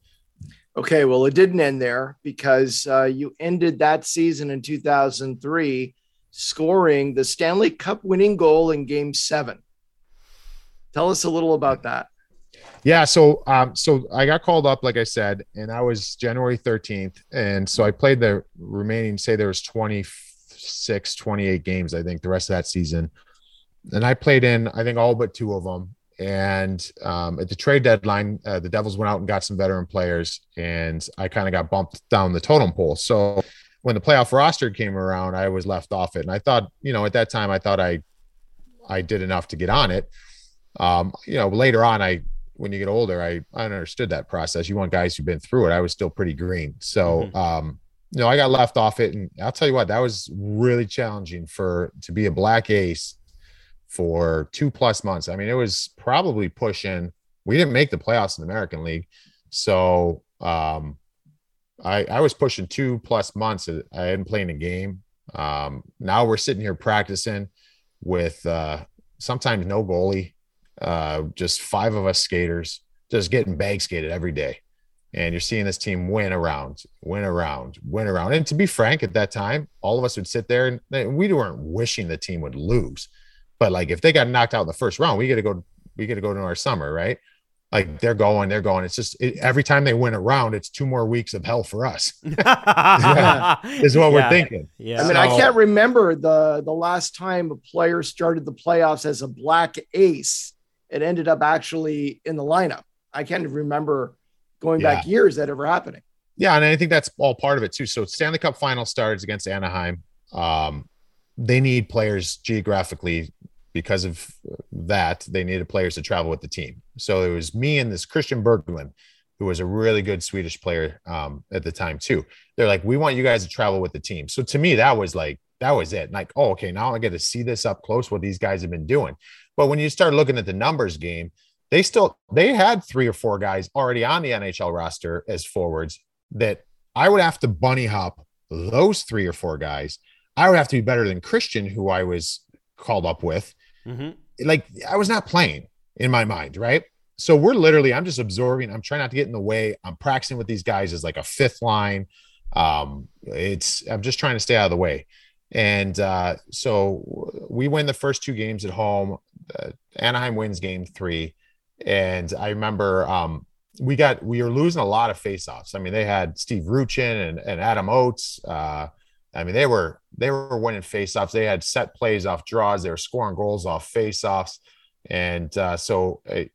Okay, well, it didn't end there because uh, you ended that season in 2003 scoring the Stanley Cup winning goal in Game Seven. Tell us a little about that. Yeah, so um, so I got called up, like I said, and that was January 13th, and so I played the remaining. Say there was 26, 28 games, I think, the rest of that season and I played in I think all but two of them. And um, at the trade deadline, uh, the Devils went out and got some veteran players, and I kind of got bumped down the totem pole. So when the playoff roster came around, I was left off it, and I thought, you know, at that time, I thought I I did enough to get on it. Um, you know, later on, I when you get older, I I understood that process. You want guys who've been through it. I was still pretty green, so. Mm-hmm. Um, you know, I got left off it, and I'll tell you what, that was really challenging for to be a black ace for two plus months. I mean, it was probably pushing. We didn't make the playoffs in the American League, so um, I, I was pushing two plus months. I hadn't played a game. Um, now we're sitting here practicing with uh, sometimes no goalie, uh, just five of us skaters, just getting bag skated every day. And you're seeing this team win around, win around, win around. And to be frank, at that time, all of us would sit there and we weren't wishing the team would lose but like if they got knocked out in the first round, we got to go. We got to go to our summer, right? Like they're going, they're going. It's just it, every time they win a round, it's two more weeks of hell for us. [laughs] yeah, is what yeah. we're thinking. Yeah. I mean, so, I can't remember the the last time a player started the playoffs as a black ace It ended up actually in the lineup. I can't remember going yeah. back years that ever happening. Yeah, and I think that's all part of it too. So Stanley Cup final starts against Anaheim. Um, they need players geographically because of that. They needed players to travel with the team. So it was me and this Christian Berglund, who was a really good Swedish player um, at the time too. They're like, we want you guys to travel with the team. So to me, that was like that was it. Like, oh, okay, now I get to see this up close, what these guys have been doing. But when you start looking at the numbers game, they still they had three or four guys already on the NHL roster as forwards that I would have to bunny hop those three or four guys. I would have to be better than Christian, who I was called up with. Mm-hmm. Like I was not playing in my mind, right? So we're literally, I'm just absorbing. I'm trying not to get in the way. I'm practicing with these guys as like a fifth line. Um, it's I'm just trying to stay out of the way. And uh, so we win the first two games at home. Uh, Anaheim wins game three. And I remember um, we got we were losing a lot of faceoffs. I mean, they had Steve Rucchin and, and Adam Oates. Uh, I mean, they were they were winning faceoffs. They had set plays off draws. They were scoring goals off faceoffs. And uh, so I,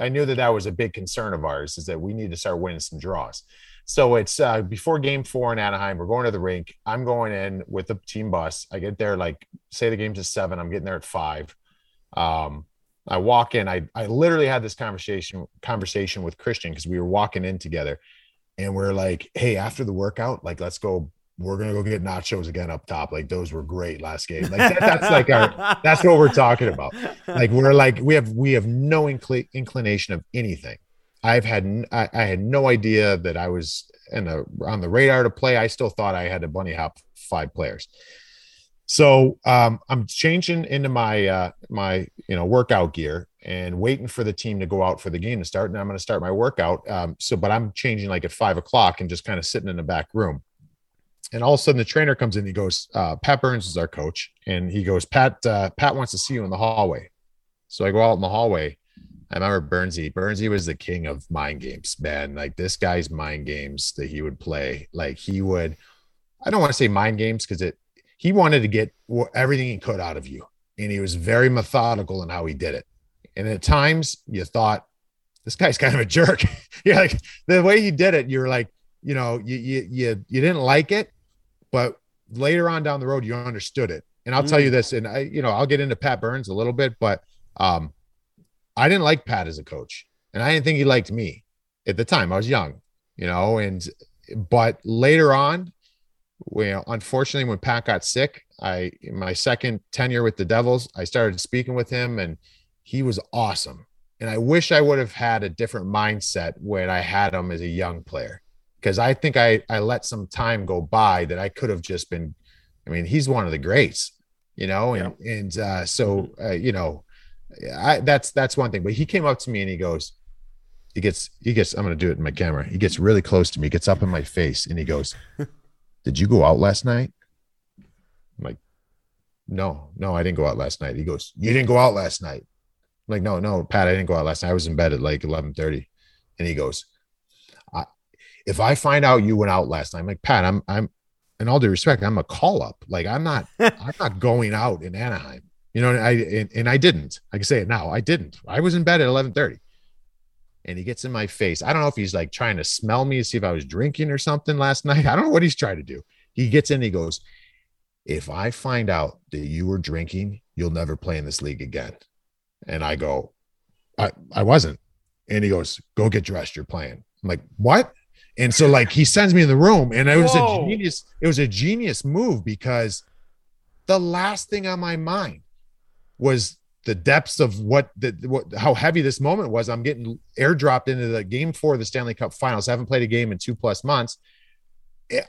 I knew that that was a big concern of ours is that we need to start winning some draws. So it's uh, before game four in Anaheim. We're going to the rink. I'm going in with the team bus. I get there, like, say the game's at seven. I'm getting there at five. Um, I walk in. I, I literally had this conversation conversation with Christian because we were walking in together, and we're like, "Hey, after the workout, like, let's go. We're gonna go get nachos again up top. Like, those were great last game. Like, that, that's like our. That's what we're talking about. Like, we're like, we have we have no incl- inclination of anything. I've had I, I had no idea that I was in a, on the radar to play. I still thought I had to bunny hop five players. So um, I'm changing into my uh, my you know workout gear and waiting for the team to go out for the game to start. And I'm going to start my workout. Um, so, but I'm changing like at five o'clock and just kind of sitting in the back room. And all of a sudden, the trainer comes in. He goes, uh, "Pat Burns is our coach," and he goes, "Pat, uh, Pat wants to see you in the hallway." So I go out in the hallway I remember Burnsy. Burnsy was the king of mind games, man. Like this guy's mind games that he would play. Like he would, I don't want to say mind games because it, he wanted to get everything he could out of you. And he was very methodical in how he did it. And at times you thought, this guy's kind of a jerk. [laughs] you're like, the way he did it, you're like, you know, you, you, you, you didn't like it, but later on down the road, you understood it. And I'll mm. tell you this, and I, you know, I'll get into Pat Burns a little bit, but um, I didn't like Pat as a coach, and I didn't think he liked me at the time. I was young, you know, and but later on, well, unfortunately, when Pat got sick, I my second tenure with the Devils, I started speaking with him, and he was awesome. And I wish I would have had a different mindset when I had him as a young player, because I think I I let some time go by that I could have just been. I mean, he's one of the greats, you know, and yeah. and uh, so mm-hmm. uh, you know I, that's that's one thing. But he came up to me and he goes, he gets he gets. I'm gonna do it in my camera. He gets really close to me, gets up in my face, and he goes, [laughs] "Did you go out last night?" I'm like, "No, no, I didn't go out last night." He goes, "You didn't go out last night." I'm like, "No, no, Pat, I didn't go out last night. I was in bed at like 11:30." And he goes, "If I find out you went out last night, I'm like, Pat, I'm I'm." In all due respect, I'm a call up. Like I'm not, [laughs] I'm not going out in Anaheim. You know, and I and, and I didn't. I can say it now. I didn't. I was in bed at 11:30. And he gets in my face. I don't know if he's like trying to smell me to see if I was drinking or something last [laughs] night. I don't know what he's trying to do. He gets in, he goes, If I find out that you were drinking, you'll never play in this league again. And I go, I, I wasn't. And he goes, Go get dressed. You're playing. I'm like, What? And so like he sends me in the room, and it was Whoa. a genius, it was a genius move because the last thing on my mind was the depths of what the what how heavy this moment was. I'm getting airdropped into the game four of the Stanley Cup Finals. I haven't played a game in two plus months.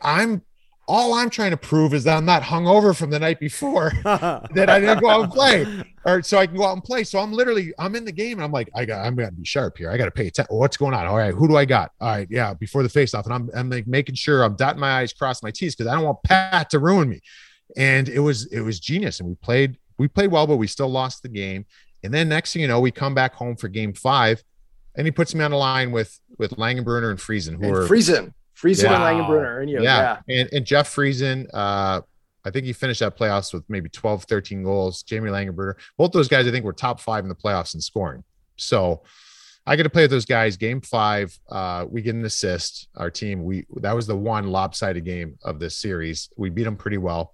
I'm all I'm trying to prove is that I'm not hungover from the night before [laughs] that I didn't go out and play, or so I can go out and play. So I'm literally I'm in the game and I'm like I got I'm gonna be sharp here. I got to pay attention. Oh, what's going on? All right, who do I got? All right, yeah, before the face off, and I'm I'm like making sure I'm dotting my i's, cross my t's because I don't want Pat to ruin me. And it was it was genius, and we played we played well, but we still lost the game. And then next thing you know, we come back home for game five, and he puts me on the line with with Langenbrunner and Friesen, who and are Friesen, Friesen yeah. and Langenbrunner, and you, yeah. yeah, and and Jeff Friesen. Uh, I think he finished that playoffs with maybe 12, 13 goals. Jamie Langenbrunner, both those guys, I think, were top five in the playoffs in scoring. So I get to play with those guys. Game five, uh, we get an assist. Our team, we that was the one lopsided game of this series. We beat them pretty well,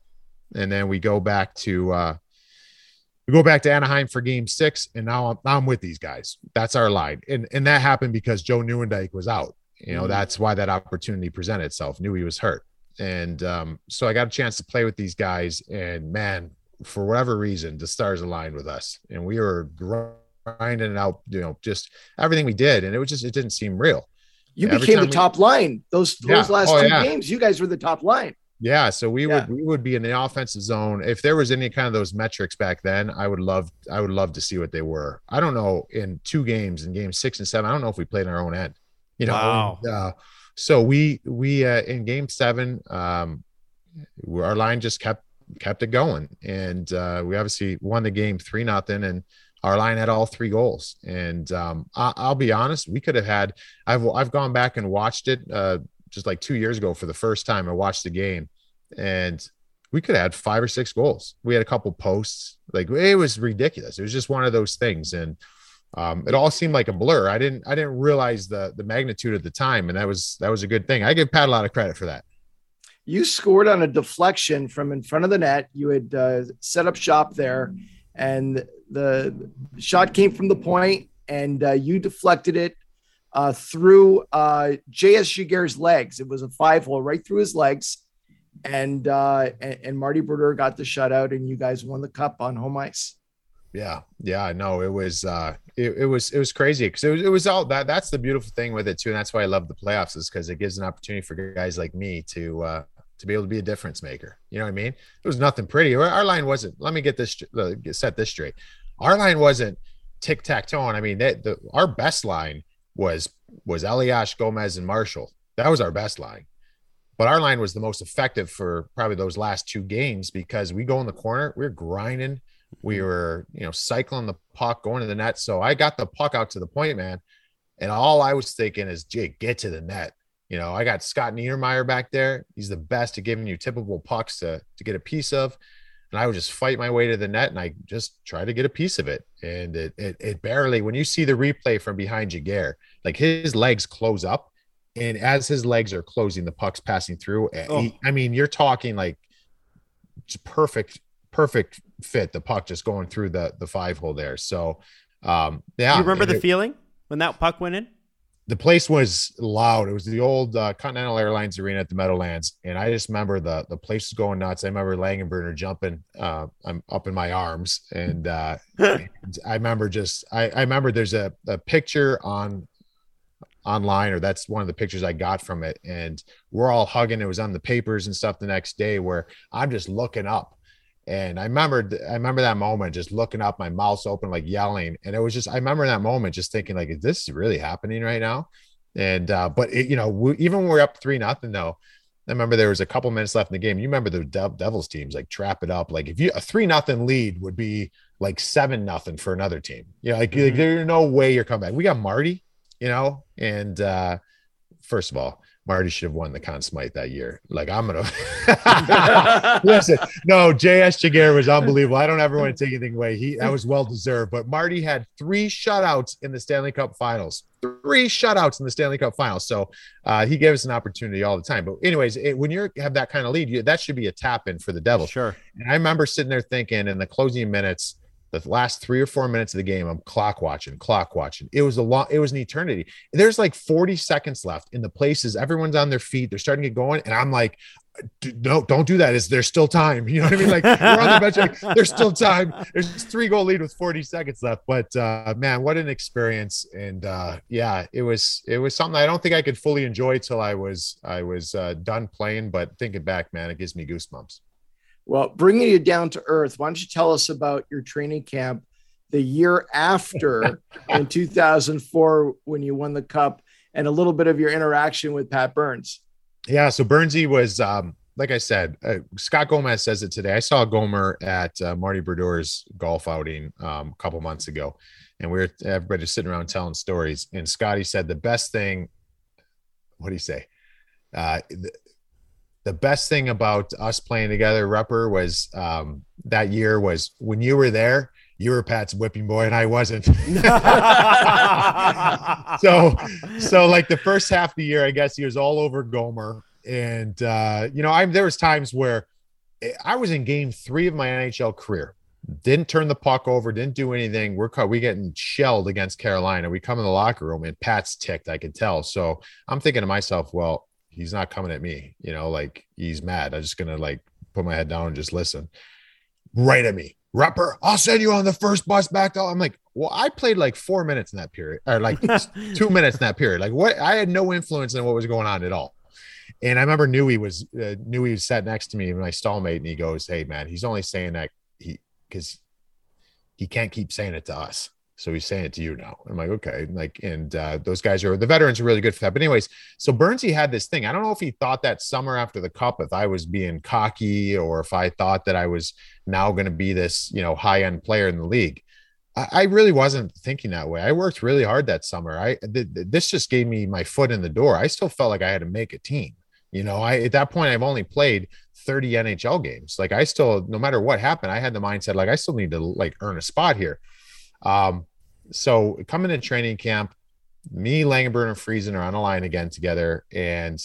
and then we go back to uh, we go back to Anaheim for game six, and now I'm, I'm with these guys. That's our line. And, and that happened because Joe Nieuwendyk was out. You know, mm-hmm. that's why that opportunity presented itself. Knew he was hurt. and um, so I got a chance to play with these guys, and man, for whatever reason, the stars aligned with us, and we were grinding out, you know, just everything we did, and it was just it didn't seem real. You Every became the we, top line. Those those last oh, two yeah. games, you guys were the top line. Yeah, so we yeah. would we would be in the offensive zone. If there was any kind of those metrics back then, I would love I would love to see what they were. I don't know in two games in game six and seven. I don't know if we played on our own end. You know, wow. and, uh, so we we uh, in game seven, um, our line just kept kept it going, and uh, we obviously won the game three nothing, and our line had all three goals. And um, I, will be honest, we could have had. I've I've gone back and watched it uh, just like two years ago for the first time. I watched the game, and we could have had five or six goals. We had a couple posts. Like it was ridiculous. It was just one of those things, and um, it all seemed like a blur. I didn't I didn't realize the the magnitude at the time, and that was that was a good thing. I give Pat a lot of credit for that. You scored on a deflection from in front of the net. You had uh, set up shop there, and the shot came from the point, and uh, you deflected it uh, through uh, J.S. Giguère's legs. It was a five hole right through his legs, and uh, and, and Marty Brodeur got the shutout, and you guys won the cup on home ice. Yeah, yeah, no, it was uh it, it was it was crazy because it was it was all that that's the beautiful thing with it too, and that's why I love the playoffs is because it gives an opportunity for guys like me to uh to be able to be a difference maker. You know what I mean? It was nothing pretty. Our line wasn't. Let me get this uh, set this straight. Our line wasn't tic tac toe. I mean, that the our best line was was Elias Gomez and Marshall. That was our best line. But our line was the most effective for probably those last two games because we go in the corner, we're grinding we mm-hmm. were, you know, cycling the puck, going to the net. So I got the puck out to the point, man. And all I was thinking is, Jake, get to the net. You know, I got Scott Niedermayer back there. He's the best at giving you typical pucks to, to get a piece of. And I would just fight my way to the net and I just try to get a piece of it. And it, it, it barely, when you see the replay from behind Giguère, like his legs close up. And as his legs are closing, the puck's passing through. Oh. He, I mean, you're talking like perfect perfect fit. The puck just going through the the five hole there. So, um, yeah. You remember the it, feeling when that puck went in? The place was loud. It was the old uh, Continental Airlines Arena at the Meadowlands, and I just remember the the place was going nuts. I remember Langenbrunner jumping. Uh, I'm up in my arms, and, uh, [laughs] and I remember just I, I remember there's a, a picture on online or that's one of the pictures I got from it and we're all hugging it was on the papers and stuff the next day where I'm just looking up and I remember, I remember that moment, just looking up, my mouth open, like yelling, and it was just, I remember that moment, just thinking, like, is this really happening right now? And uh, but it, you know, we, even when we're up three nothing, though, I remember there was a couple minutes left in the game. You remember the De- Devils teams like trap it up, like if you a three nothing lead would be like seven nothing for another team. You know, like, mm-hmm. like there's no way you're coming back. We got Marty, you know, and uh, first of all, Marty should have won the Conn Smythe that year. Like I'm gonna [laughs] listen. No, J.S. Giguère was unbelievable. I don't ever want to take anything away. He that was well deserved. But Marty had three shutouts in the Stanley Cup Finals. Three shutouts in the Stanley Cup Finals. So uh, he gave us an opportunity all the time. But anyways, it, when you have that kind of lead, you, that should be a tap in for the Devils. Sure. And I remember sitting there thinking in the closing minutes the last three or four minutes of the game, I'm clock watching, clock watching. It was a long, it was an eternity. There's like 40 seconds left in the places. Everyone's on their feet. They're starting to get going. And I'm like, no, don't do that. Is there's still time? [laughs] You know what I mean? Like we're on the bench, like, there's still time. There's three goal lead with 40 seconds left. But uh, man, what an experience! And uh, yeah, it was it was something I don't think I could fully enjoy till I was I was uh, done playing. But thinking back, man, it gives me goosebumps. Well, bringing you down to earth, why don't you tell us about your training camp the year after [laughs] in 2004 when you won the cup and a little bit of your interaction with Pat Burns? Yeah, so Burnsy was, um, like I said, uh, Scott Gomez says it today. I saw Gomer at uh, Marty Brodeur's golf outing um, a couple months ago, and we were everybody sitting around telling stories. And Scotty said the best thing. What do you say? Uh, the best thing about us playing together, Rupper, was um, that year was when you were there, you were Pat's whipping boy and I wasn't. [laughs] so, so like the first half of the year, I guess he was all over Gomer. And, uh, you know, I'm. there was times where I was in game three of my NHL career. Didn't turn the puck over, didn't do anything. We're we getting shelled against Carolina. We come in the locker room and Pat's ticked, I could tell. So I'm thinking to myself, well, he's not coming at me. You know, like he's mad. I'm just gonna like put my head down and just listen. Right at me, Rupper I'll send you on the first bus back to. I'm like, well, I played like four minutes in that period, or like [laughs] two minutes in that period. Like what? I had no influence in what was going on at all. And I remember knew he was uh, was sat next to me, my stallmate, and he goes, "Hey, man, he's only saying that he because he can't keep saying it to us." So he's saying it to you now. I'm like, okay. Like, and uh, those guys are the veterans are really good for that. But anyways, so Burnsy had this thing. I don't know if he thought that summer after the cup, if I was being cocky or if I thought that I was now going to be this, you know, high end player in the league. I, I, really wasn't thinking that way. I worked really hard that summer. I th- this just gave me my foot in the door. I still felt like I had to make a team. You know, I at that point I've only played 30 NHL games. Like I still, no matter what happened, I had the mindset like I still need to like earn a spot here. Um, so coming to training camp, me, Langenbrunner, and Friesen are on a line again together, and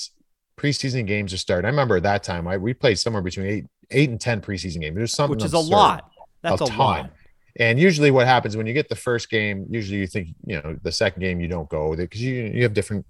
preseason games are starting. I remember at that time, I, we played somewhere between eight, eight and ten preseason games. There's something which is a lot. That's a, a lot. And usually, what happens when you get the first game, usually you think you know the second game you don't go because you you have different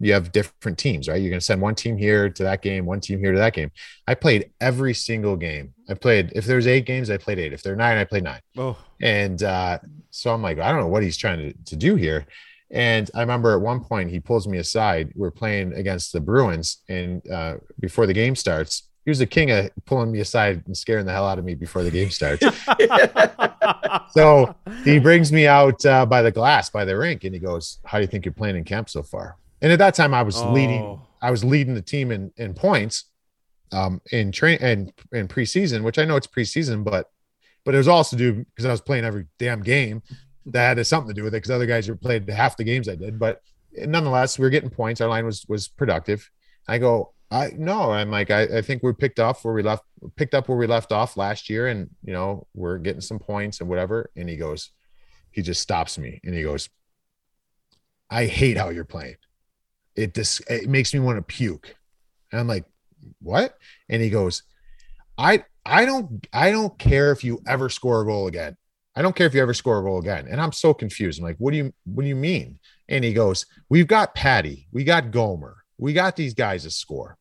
you have different teams, right? You're going to send one team here to that game, one team here to that game. I played every single game. I played if there's eight games, I played eight. If there are nine, I played nine. Oh. And uh, so I'm like, I don't know what he's trying to, to do here. And I remember at one point he pulls me aside. We're playing against the Bruins, and uh, before the game starts, he was the king of pulling me aside and scaring the hell out of me before the game starts. [laughs] so he brings me out uh, by the glass by the rink, and he goes, "How do you think you're playing in camp so far?" And at that time, I was oh. leading. I was leading the team in in points, um, in train and in preseason, which I know it's preseason, but but it was also due because I was playing every damn game that had something to do with it because other guys were played half the games I did. But nonetheless, we were getting points. Our line was was productive. I go, I no, I'm like, I, I think we picked off where we left picked up where we left off last year, and you know, we're getting some points and whatever. And he goes, he just stops me and he goes, I hate how you're playing it just it makes me want to puke. And I'm like, what? And he goes, I I don't I don't care if you ever score a goal again. I don't care if you ever score a goal again. And I'm so confused. I'm like, what do you what do you mean? And he goes, We've got Patty, we got Gomer, we got these guys to score.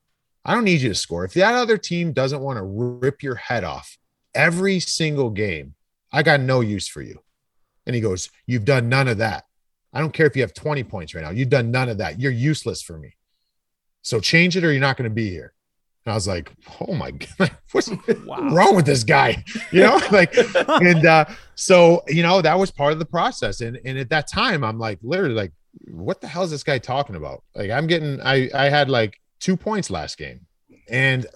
I don't need you to score. If that other team doesn't want to rip your head off every single game, I got no use for you. And he goes, You've done none of that. I don't care if you have 20 points right now. You've done none of that. You're useless for me. So change it or you're not going to be here. And I was like, oh my [laughs] God, what's wow. wrong with this guy? [laughs] You know, like, and uh, so, you know, that was part of the process. And, and at that time, I'm like, literally, like, what the hell is this guy talking about? Like, I'm getting, I, I had like two points last game. And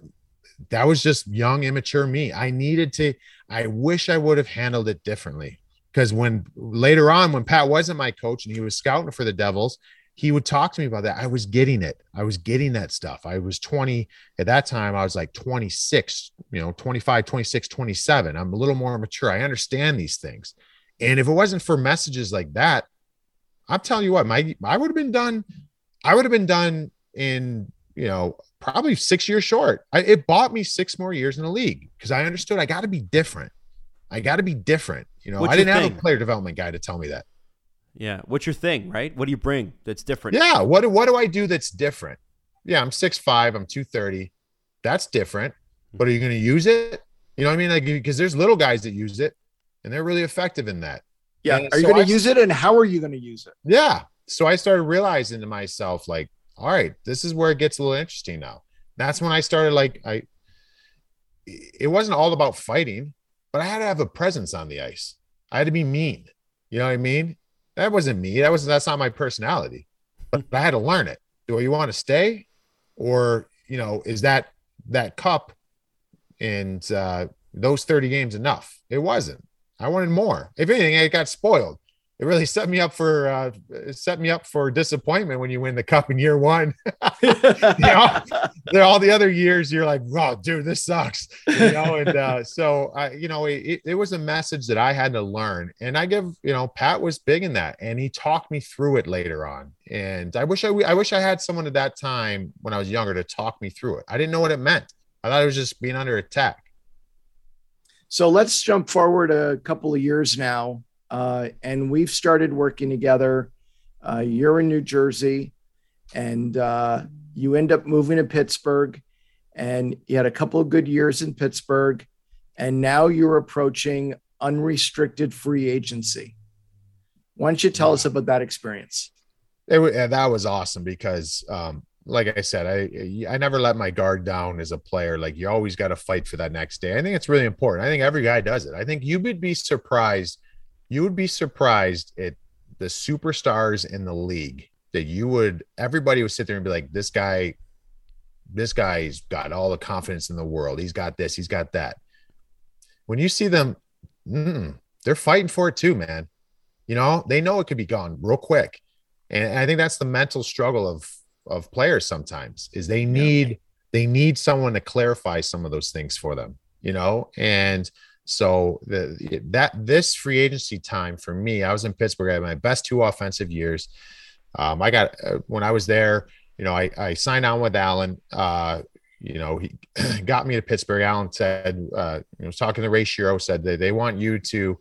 that was just young, immature me. I needed to, I wish I would have handled it differently because when later on when pat wasn't my coach and he was scouting for the devils he would talk to me about that. I was getting it. I was getting that stuff. I was 20 at that time i was like 26 you know 25 26 27 i'm a little more mature. I understand these things. And if it wasn't for messages like that i'm telling you what my i would have been done i would have been done in you know probably six years short. I, it bought me six more years in the league because i understood i got to be different I got to be different. You know, What's I didn't have a player development guy to tell me that. Yeah. What's your thing, right? What do you bring that's different? Yeah. What, what do I do that's different? Yeah. I'm six five. I'm 230. That's different. But are you going to use it? You know what I mean? Like, because there's little guys that use it and they're really effective in that. Yeah. And are you going to use it and how are you going to use it? Yeah. So I started realizing to myself, like, all right, this is where it gets a little interesting now. That's when I started, like, I, it wasn't all about fighting but I had to have a presence on the ice. I had to be mean. You know what I mean? That wasn't me. That was that's not my personality. But I had to learn it. Do you want to stay, or you know, is that that cup and uh, those thirty games enough? It wasn't. I wanted more. If anything, it got spoiled it really set me up for uh, set me up for disappointment when you win the cup in year one. [laughs] you know, [laughs] all the other years you're like, "Oh, dude, this sucks." You know, and uh, [laughs] so I, you know, it, it was a message that I had to learn, and I give, you know, Pat was big in that, and he talked me through it later on. And I wish I, I wish I had someone at that time when I was younger to talk me through it. I didn't know what it meant. I thought it was just being under attack. So let's jump forward a couple of years now uh, and we've started working together. Uh, you're in New Jersey, and uh, You end up moving to Pittsburgh, and you had a couple of good years in Pittsburgh, and now you're approaching unrestricted free agency. Why don't you tell us about that experience? It, that was awesome because, um, like I said, I I never let my guard down as a player. Like you always got to fight for that next day. I think it's really important. I think every guy does it. I think you would be surprised. You would be surprised at the superstars in the league that you would. Everybody would sit there and be like, "This guy, this guy's got all the confidence in the world. He's got this. He's got that." When you see them, they're fighting for it too, man. You know, they know it could be gone real quick. And I think that's the mental struggle of of players sometimes is they need yeah. they need someone to clarify some of those things for them, you know? And so the that this free agency time for me, I was in Pittsburgh. I had my best two offensive years. Um, I got uh, when I was there, you know, I, I signed on with Allan. Uh, you know, he [clears throat] got me to Pittsburgh. Allan said, uh, you know, talking to Ray Shero said that they want you to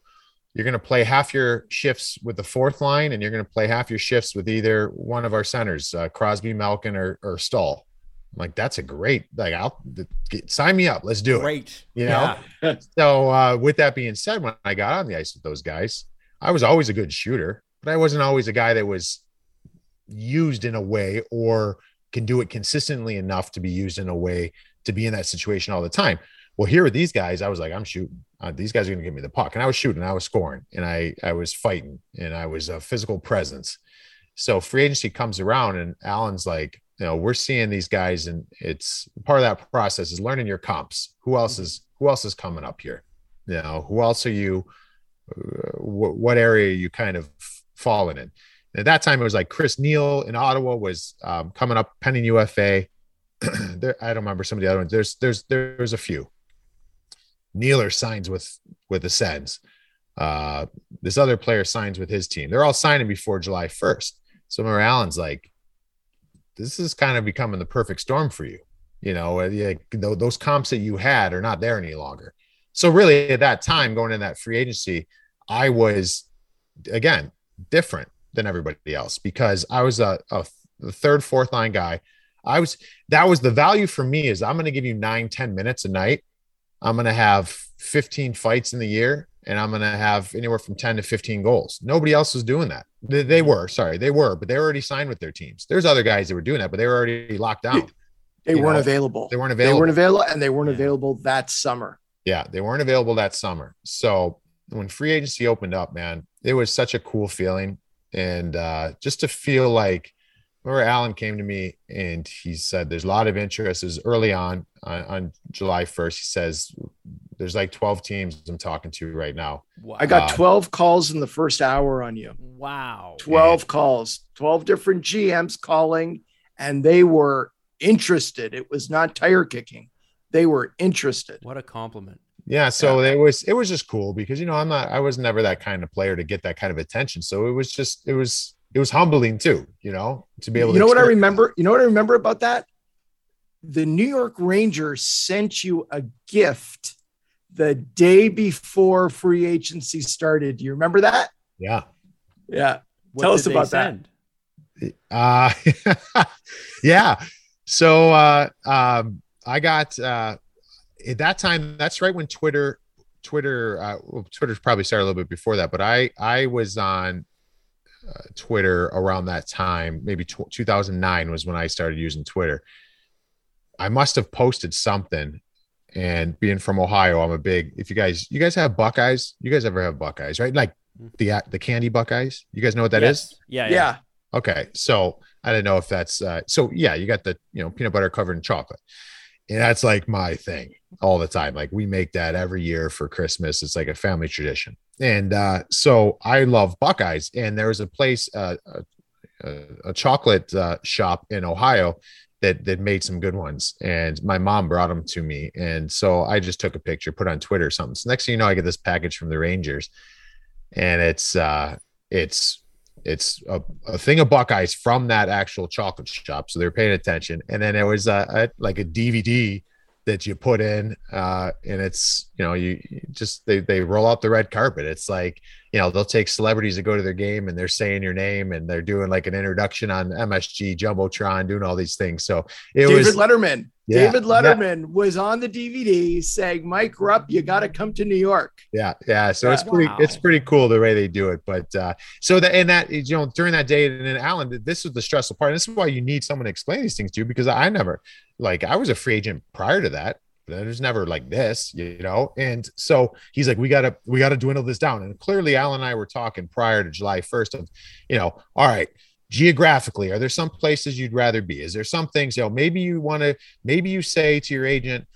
you're going to play half your shifts with the fourth line and you're going to play half your shifts with either one of our centers, uh, Crosby, Malkin, or, or Staal. I'm like, that's a great, like, I'll get, sign me up. Let's do it. Great. You know? Yeah. [laughs] so, uh, with that being said, when I got on the ice with those guys, I was always a good shooter, but I wasn't always a guy that was used in a way or can do it consistently enough to be used in a way to be in that situation all the time. Well, here with these guys, I was like, I'm shooting. Uh, these guys are going to give me the puck, and I was shooting, I was scoring, and I I was fighting, and I was a physical presence. So free agency comes around, and Allan's like, you know, we're seeing these guys, and it's part of that process is learning your comps. Who else is who else is coming up here? You know, who else are you? Uh, what, what area are you kind of falling in? And at that time, it was like Chris Neil in Ottawa was um, coming up, pending UFA. [clears throat] there, I don't remember some of the other ones. There's there's there's a few. Nealer signs with with the Sens. Uh, this other player signs with his team. They're all signing before July 1st. So Murray Allan's like, this is kind of becoming the perfect storm for you. You know, uh, those comps that you had are not there any longer. So really, at that time, going in that free agency, I was again different than everybody else because I was a, a third, fourth line guy. I was that was the value for me is I'm going to give you nine, 10 minutes a night I'm going to have 15 fights in the year and I'm going to have anywhere from 10 to 15 goals. Nobody else was doing that. They, they, were, sorry, they were, but they were already signed with their teams. There's other guys that were doing that, but they were already locked down. They, weren't know? available. They weren't available. They weren't available and they weren't yeah. available that summer. Yeah, they weren't available that summer. So when free agency opened up, man, it was such a cool feeling. And uh, just to feel like remember Allan came to me and he said there's a lot of interest. Is early on, on, on July 1st. He says there's like 12 teams I'm talking to right now. Wow. I got 12 uh, calls in the first hour on you. Wow. 12 calls, 12 different GMs calling, and they were interested. It was not tire kicking. They were interested. What a compliment. Yeah, so yeah. it was it was just cool because you know I'm not I was never that kind of player to get that kind of attention. So it was just it was it was humbling too, you know, to be able to you know what I remember? You know what I remember about that? The New York Rangers sent you a gift the day before free agency started. Do you remember that? Yeah. Yeah. What Tell us about that. Uh [laughs] yeah. So uh um I got uh at that time, that's right when Twitter Twitter uh well, Twitter's probably started a little bit before that, but I I was on uh, Twitter around that time, maybe t- 2009 was when I started using Twitter. I must have posted something. And being from Ohio, I'm a big. If you guys, you guys have Buckeyes. You guys ever have Buckeyes, right? Like the the candy Buckeyes. You guys know what that yes. is? Yeah, yeah, yeah. Okay, so I don't know if that's uh, so. Yeah, you got the you know peanut butter covered in chocolate, and that's like my thing all the time. Like we make that every year for Christmas. It's like a family tradition. And uh, so I love Buckeyes. And there was a place, uh, a, a, chocolate uh, shop in Ohio that that made some good ones. And my mom brought them to me. And so I just took a picture, put on Twitter or something. So next thing you know, I get this package from the Rangers, and it's uh, it's it's a, a thing of Buckeyes from that actual chocolate shop. So they're paying attention. And then it was a, a like a DVD that you put in uh, and it's you know you just they they roll out the red carpet. It's like you know they'll take celebrities to go to their game and they're saying your name and they're doing like an introduction on MSG jumbotron, doing all these things. So it was David was Letterman. Yeah, David Letterman was on the DVD saying, "Mike Rupp, you got to come to New York." yeah yeah. So it's pretty Wow. it's pretty cool the way they do it. But uh, so that and that you know during that day and then Allan, this was the stressful part. And this is why you need someone to explain these things to you because I never like I was a free agent prior to that. It was never like this, you know. And so he's like, we gotta, we gotta dwindle this down. And clearly, Allan and I were talking prior to July 1st of, you know, all right, geographically, are there some places you'd rather be? Is there some things, you know, maybe you want to, maybe you say to your agent,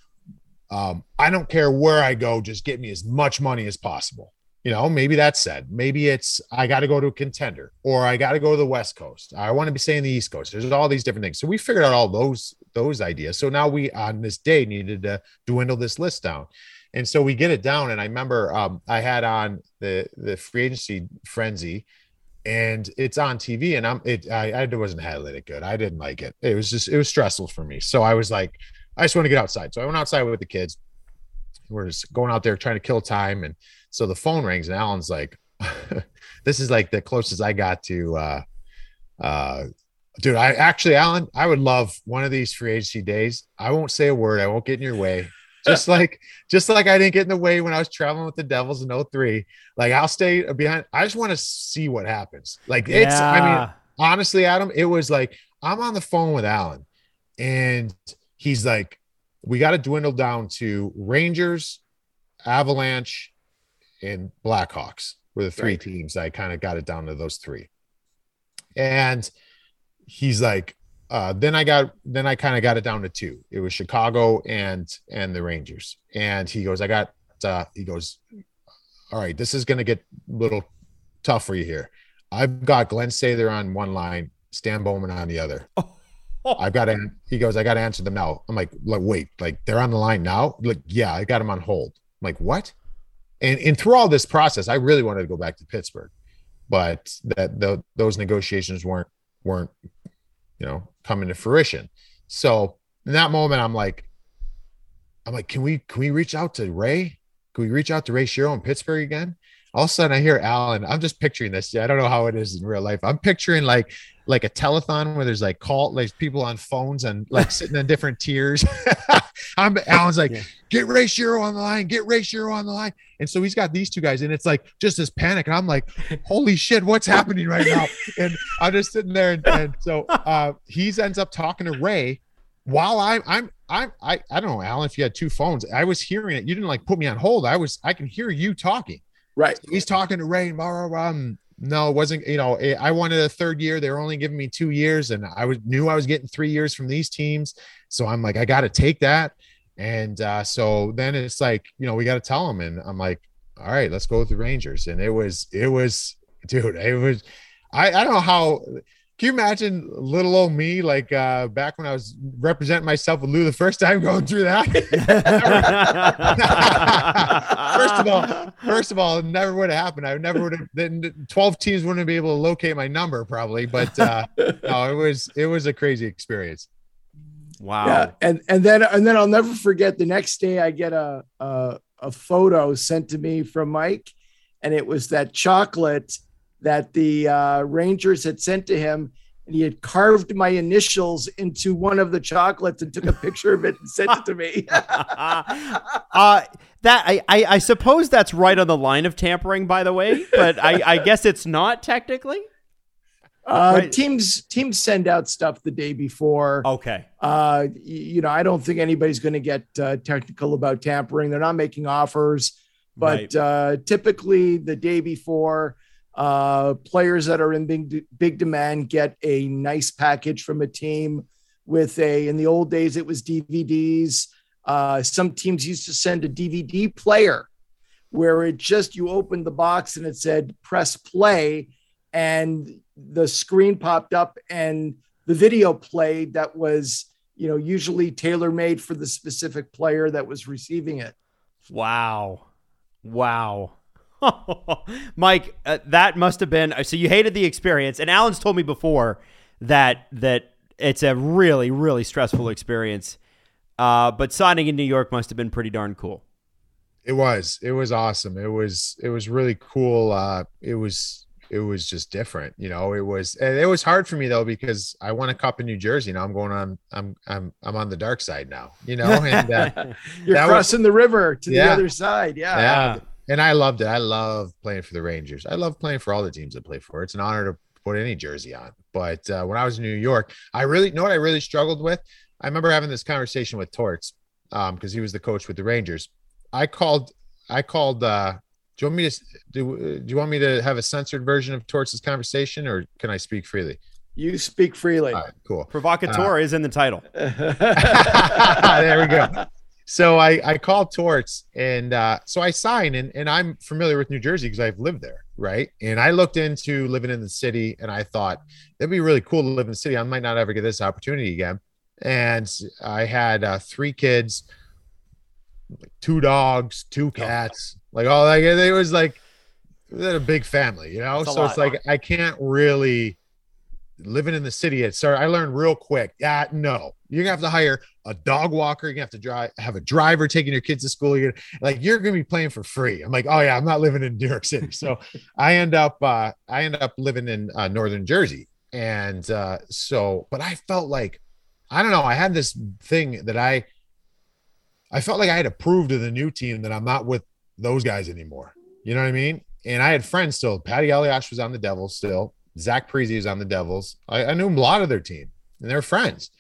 um, I don't care where I go, just get me as much money as possible. You know, maybe that's said. Maybe it's I got to go to a contender or I got to go to the West Coast. I want to be staying the East Coast. There's all these different things. So we figured out all those those ideas. So now we on this day needed to dwindle this list down. And so we get it down. And I remember um, I had on the the free agency frenzy, and it's on TV. And I'm it I, I wasn't handling it good. I didn't like it. It was just it was stressful for me. So I was like, I just want to get outside. So I went outside with the kids. We're just going out there trying to kill time. And so the phone rings and Allan's like, [laughs] this is like the closest I got to uh uh dude. I actually Allan, I would love one of these free agency days. I won't say a word, I won't get in your way. Just [laughs] like just like I didn't get in the way when I was traveling with the Devils in 03. Like I'll stay behind. I just want to see what happens. Like it's I mean honestly, Adam, it was like I'm on the phone with Allan, and he's like, "We got to dwindle down to Rangers, Avalanche, and Blackhawks were the three Right. teams. I kind of got it down to those three, and he's like, uh, then I got then I kind of got it down to two. It was Chicago and and the Rangers, and he goes, I got uh, he goes, all right, this is gonna get a little tough for you here. I've got Glen Sather on one line, Stan Bowman on the other. Oh. [laughs] I've got to. He goes, I got to answer them now. I'm like, like, wait, like they're on the line now? Like, yeah, I got them on hold. I'm like, what? And and through all this process, I really wanted to go back to Pittsburgh, but that the, those negotiations weren't weren't, you know, coming to fruition. So in that moment, I'm like, I'm like, can we can we reach out to Ray? Can we reach out to Ray Shero in Pittsburgh again? All of a sudden, I hear Allan. I'm just picturing this. Yeah, I don't know how it is in real life. I'm picturing like like a telethon where there's like call like people on phones and like sitting in different tiers. [laughs] I'm Allan's like, Yeah. get Ray Shero on the line, get Ray Shero on the line. And so he's got these two guys, and it's like just this panic. And I'm like, holy shit, what's happening right now? [laughs] And I'm just sitting there, and, and so uh he's ends up talking to Ray while I'm I'm I'm I, I don't know, Allan, if you had two phones, I was hearing it. You didn't like put me on hold. I was I can hear you talking Right. he's talking to Ray. Blah, blah, blah. Um, no, it wasn't. You know, I wanted a third year. They were only giving me two years, and I was knew I was getting three years from these teams. So I'm like, I got to take that. And uh, so then it's like, you know, we got to tell them. And I'm like, all right, let's go with the Rangers. And it was, it was, dude, it was. I I don't know how. Can you imagine little old me like uh back when I was representing myself with Lou the first time going through that? [laughs] First of all, first of all, it never would have happened. I never would have. Then twelve teams wouldn't be able to locate my number probably. But uh, [laughs] no, it was it was a crazy experience. wow. Yeah, and and then and then I'll never forget. The next day, I get a a, a photo sent to me from Mike, and it was that chocolate that the uh, Rangers had sent to him, and he had carved my initials into one of the chocolates and took a picture of it and sent it to me. [laughs] uh, that I, I I suppose that's right on the line of tampering, by the way, but I, I guess it's not technically. [laughs] Uh, Right. Teams teams send out stuff the day before. Okay. Uh, you know, I don't think anybody's going to get uh, technical about tampering. They're not making offers, but Right. uh, typically the day before, uh, players that are in big big demand get a nice package from a team with a. In the old days, it was DVDs. Uh, some teams used to send a DVD player where it just you opened the box and it said press play and the screen popped up and the video played that was you know usually tailor made for the specific player that was receiving it Wow. Wow. [laughs] Mike, uh, that must have been so you hated the experience and Allan's told me before that that it's a really really stressful experience. Uh, but signing in New York must have been pretty darn cool. It was. It was awesome. It was. It was really cool. Uh, it was. It was just different. You know. It was. It was hard for me though because I won a cup in New Jersey. Now I'm going on. I'm. I'm. I'm on the dark side now. You know. And uh, [laughs] you're crossing was, the river to yeah, the other side. Yeah. Yeah. And I loved it. I love playing for the Rangers. I love playing for all the teams I play for. It's an honor to put any jersey on. But uh, when I was in New York, I really know what I really struggled with. I remember having this conversation with Torts because um, he was the coach with the Rangers. I called. I called. Uh, do you want me to do? Do you want me to have a censored version of Torts' conversation, or can I speak freely? You speak freely. cool. Provocateur uh, is in the title. [laughs] [laughs] there we go. So I I called Torts, and uh, so I signed, and and I'm familiar with New Jersey because I've lived there, right? And I looked into living in the city, and I thought it'd be really cool to live in the city. I might not ever get this opportunity again. And I had uh, three kids two dogs, two cats, like all like it was like a big family, you know. so it's like I can't really living in the city. It started. I learned real quick. Yeah, no, you're gonna have to hire a dog walker. You're have to drive, have a driver taking your kids to school. You're like you're gonna be playing for free. I'm like, oh yeah, I'm not living in New York City. So [laughs] I end up, uh, I end up living in uh, northern Jersey, and uh, so, but I felt like I don't know. I had this thing that I I felt like I had to prove to the new team that I'm not with those guys anymore. You know what I mean? And I had friends still. Patty Elias was on the Devils still. Zach Parise was on the Devils. I, I knew a lot of their team and they're friends.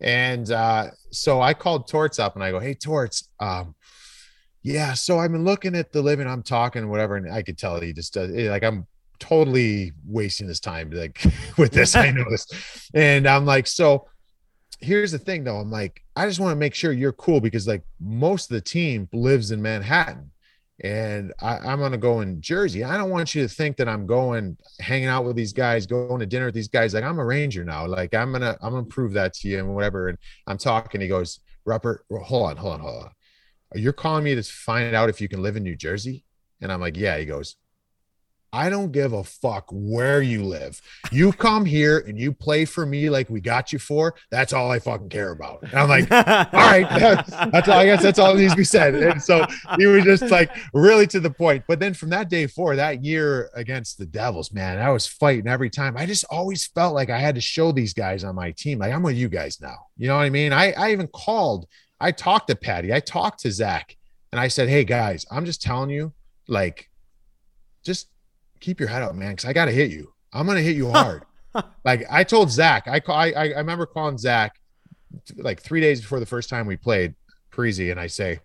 And uh, so I called Torts up and I go, Hey, Torts, um, yeah, so I've been looking at the living, I'm talking, whatever, and I could tell he just does like I'm totally wasting his time like [laughs] with this. I [laughs] know this. And I'm like, so here's the thing though. I'm like, I just want to make sure you're cool because like most of the team lives in Manhattan and I, am gonna go in Jersey. I don't want you to think that I'm going hanging out with these guys, going to dinner with these guys. Like I'm a Ranger now. Like I'm gonna I'm gonna prove that to you and whatever. And I'm talking. He goes, Rupper, hold on, hold on, hold on. You're calling me to find out if you can live in New Jersey? And I'm like, yeah. He goes, I don't give a fuck where you live. You come here and you play for me like we got you for. That's all I fucking care about. And I'm like, [laughs] all right, that's, [laughs] that's all. I guess that's all that needs to be said. And so he was just like really to the point. But then from that day forward, that year against the Devils, man, I was fighting every time. I just always felt like I had to show these guys on my team, like I'm with you guys now. You know what I mean? I, I even called. I talked to Patty. I talked to Zach, and I said, hey guys, I'm just telling you, like, just keep your head up, man, because I got to hit you. I'm gonna hit you [laughs] hard. like I told Zach, I call, I, I remember calling Zach like three days before the first time we played Parise, and I say,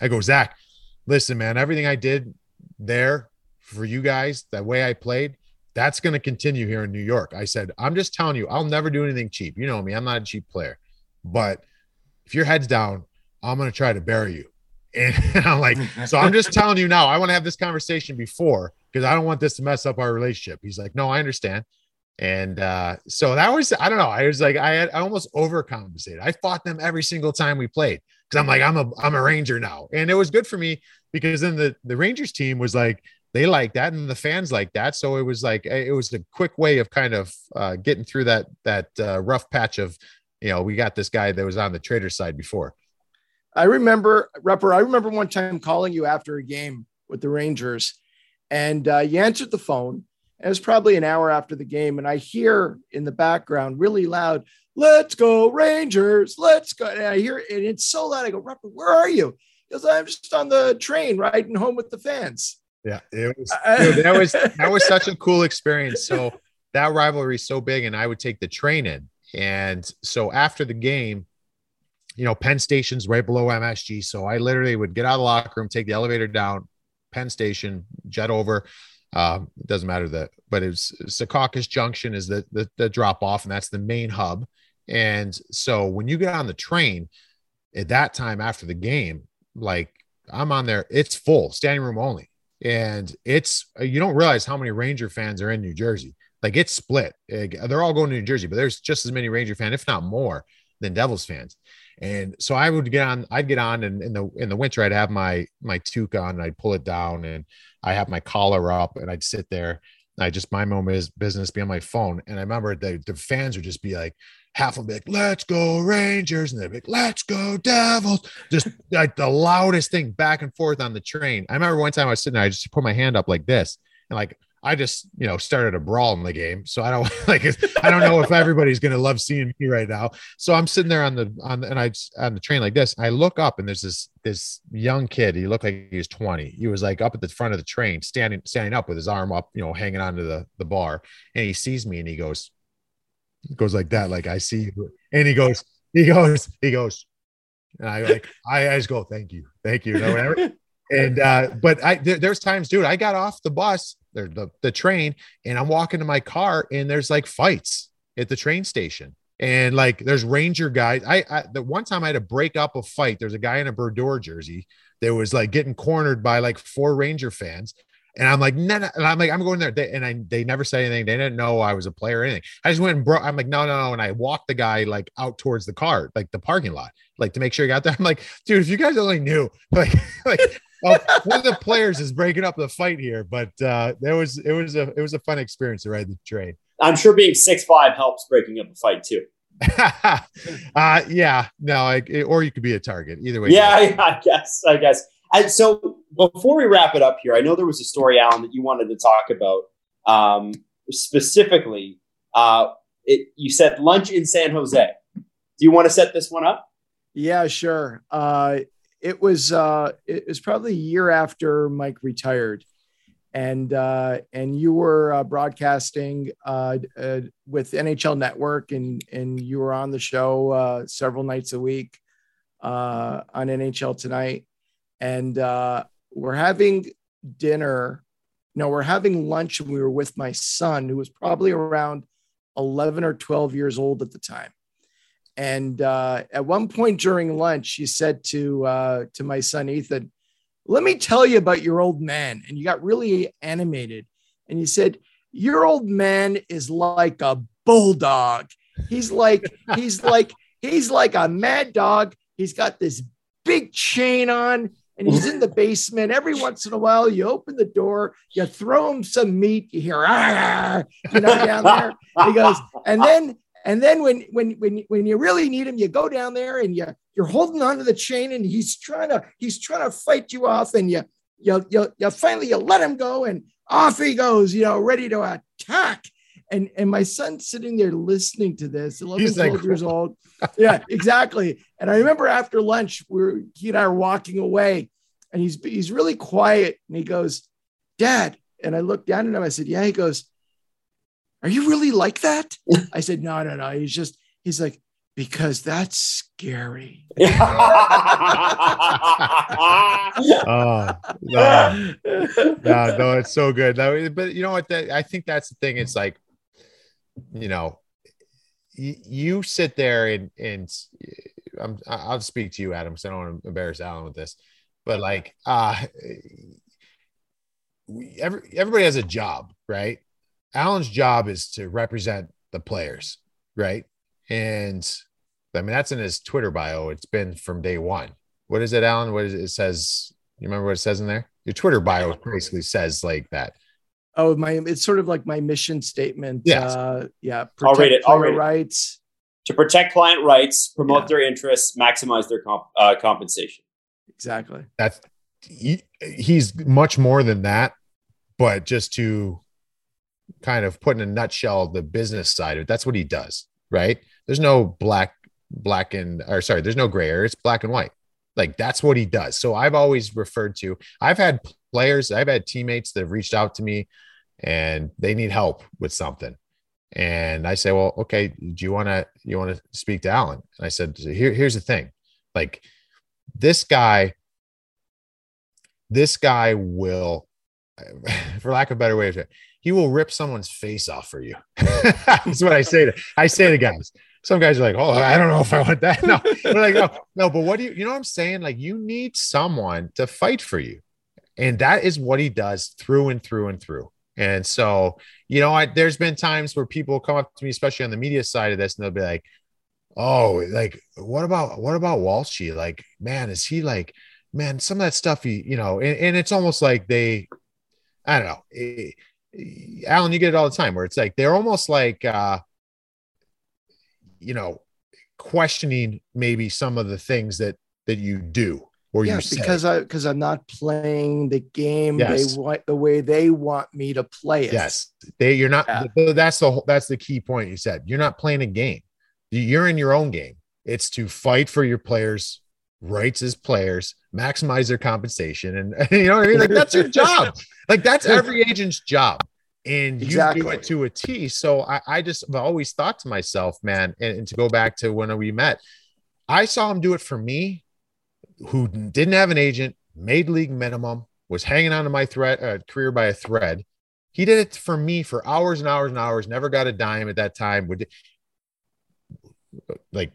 I go, Zach, listen, man, everything I did there for you guys, that way I played, that's going to continue here in New York. I said, I'm just telling you, I'll never do anything cheap. You know me, I'm not a cheap player. But if your head's down, I'm going to try to bury you. And [laughs] I'm like, [laughs] so I'm just telling you now, I want to have this conversation before because I don't want this to mess up our relationship. He's like, no, I understand. And uh, so that was, I don't know. I was like, I had I almost overcompensated. I fought them every single time we played because I'm like, I'm a I'm a Ranger now. And it was good for me because then the, the Rangers team was like, they like that and the fans like that. So it was like it was a quick way of kind of uh, getting through that that uh, rough patch of, you know, we got this guy that was on the trader side before. I remember, Rupper, I remember one time calling you after a game with the Rangers and uh, you answered the phone. And it was probably an hour after the game. And I hear in the background really loud, let's go Rangers, let's go. And I hear it, and it's so loud. I go, Rupper, where are you? Because I'm just on the train riding home with the fans. Yeah, it was [laughs] dude, that was that was such a cool experience. So that rivalry is so big, and I would take the train in. And so after the game, you know, Penn Station's right below MSG. So I literally would get out of the locker room, take the elevator down, Penn Station, jet over. Um, it doesn't matter that, but it's Secaucus Junction is the, the, the drop off, and that's the main hub. And so when you get on the train at that time after the game, like I'm on there, it's full, standing room only. And it's you don't realize how many Ranger fans are in New Jersey. Like it's split. They're all going to New Jersey, but there's just as many Ranger fans, if not more, than Devils fans. And so I would get on, I'd get on and in the in the winter I'd have my my toque on and I'd pull it down and I have my collar up and I'd sit there. I just my own business, be on my phone. And I remember the, the fans would just be like, half will be like, let's go Rangers, and they'd be like, let's go Devils. Just like the loudest thing back and forth on the train. I remember one time I was sitting there, I just put my hand up like this, and like I just, you know, started a brawl in the game. So I don't [laughs] like I don't know if everybody's gonna love seeing me right now. So I'm sitting there on the on the, and I on the train like this. I look up and there's this this young kid. He looked like he was 20. He was like up at the front of the train, standing standing up with his arm up, you know, hanging onto the the bar. And he sees me and he goes, goes like that, like I see you. And he goes, he goes, he goes, and I like I, I just go, thank you, thank you, and uh, but I there, there's times, dude, I got off the bus the, the train and I'm walking to my car and there's like fights at the train station. And like there's ranger guys. I, I the one time I had to break up a fight. There's a guy in a Brodeur jersey that was like getting cornered by like four Ranger fans. And I'm like, no, no. And I'm like, I'm going there. They, and I, they never said anything. They didn't know I was a player or anything. I just went and broke. I'm like, no, no, no. And I walked the guy like out towards the car, like the parking lot, like to make sure he got there. I'm like, dude, if you guys only knew, [laughs] like, like oh, one of the players is breaking up the fight here, but uh, there was it was a it was a fun experience to ride the train. I'm sure being six five helps breaking up a fight too. [laughs] uh, yeah, no, I, or you could be a target. Either way. Yeah, I, [laughs] I guess. I guess. And so before we wrap it up here, I know there was a story, Allan, that you wanted to talk about um, specifically. Uh, it, you said lunch in San Jose. Do you want to set this one up? Yeah, sure. Uh, it was uh, it was probably a year after Mike retired, and uh, and you were uh, broadcasting uh, uh, with NHL Network, and and you were on the show uh, several nights a week on NHL Tonight, and we're having dinner. No, we're having lunch, and we were with my son, who was probably around eleven or twelve years old at the time and uh, at one point during lunch, she said to uh, to my son Ethan, "Let me tell you about your old man." And you got really animated, and you said, "Your old man is like a bulldog. He's like [laughs] he's like he's like a mad dog. He's got this big chain on." And he's in the [laughs] basement. Every once in a while, you open the door, you throw him some meat, you hear, ah, you know, down there. He goes, and then and then when when when when you really need him, you go down there and you you're holding onto the chain, and he's trying to he's trying to fight you off, and you you you, you finally you let him go, and off he goes, you know, ready to attack. And and my son's sitting there listening to this, 11, he's 12 like, years old. Yeah, exactly. And I remember after lunch, we are he and I are walking away, and he's he's really quiet, and he goes, "Dad." And I looked down at him. I said, "Yeah." He goes, are you really like that? [laughs] I said, No, no, no. He's just, he's like, because that's scary. [laughs] oh, no. no, no, it's so good. No, but you know what? That, I think that's the thing. It's like, you know, you, you sit there and and I'm, I'll speak to you, Adam, because I don't want to embarrass Allan with this, but like, uh, every, everybody has a job, right? Allan's job is to represent the players, right? And I mean, that's in his Twitter bio. It's been from day one. What is it, Allan? What is it? it says? You remember what it says in there? Your Twitter bio basically says like that. Oh, my! It's sort of like my mission statement. Yeah, uh, yeah. I'll read it. I'll read rights. To protect client rights, promote yeah. their interests, maximize their comp- uh, compensation. Exactly. That's he, he's much more than that, but just to kind of put in a nutshell the business side of it. That's what he does, right? There's no black, black and or sorry, there's no gray area. It's black and white. Like that's what he does. So I've always referred to. I've had players, I've had teammates that have reached out to me, and they need help with something. And I say, well, okay, do you want to you want to speak to Allan? And I said, here, here's the thing, like this guy, this guy will, [laughs] for lack of a better way of saying, he will rip someone's face off for you. [laughs] That's what I say to I say to guys. Some guys are like, oh, I don't know if I want that. [laughs] No, like, no, no, but what do you, you know what I'm saying? Like, you need someone to fight for you. And that is what he does through and through and through. And so, you know, I, there's been times where people come up to me, especially on the media side of this, and they'll be like, oh, like, what about, what about Walshy? Like, man, is he like, man, some of that stuff, he, you know, and, and it's almost like they, I don't know. It, Allan, you get it all the time where it's like they're almost like uh you know, questioning maybe some of the things that that you do or yeah, you say. because I because I'm not playing the game Yes. they want the way they want me to play it. Yes, they. You're not. Yeah. That's the whole- that's the key point. You said you're not playing a game. You- You're in your own game. It's to fight for your players' rights as players, maximize their compensation, and [laughs] you know what I mean. Like that's your job. [laughs] Like that's every agent's job, and you do it to a T. So I, I just have always thought to myself, man, and, and to go back to when we met, I saw him do it for me, who didn't have an agent, made league minimum, was hanging on to my thread uh, career by a thread. He did it for me for hours and hours and hours. Never got a dime at that time. Would like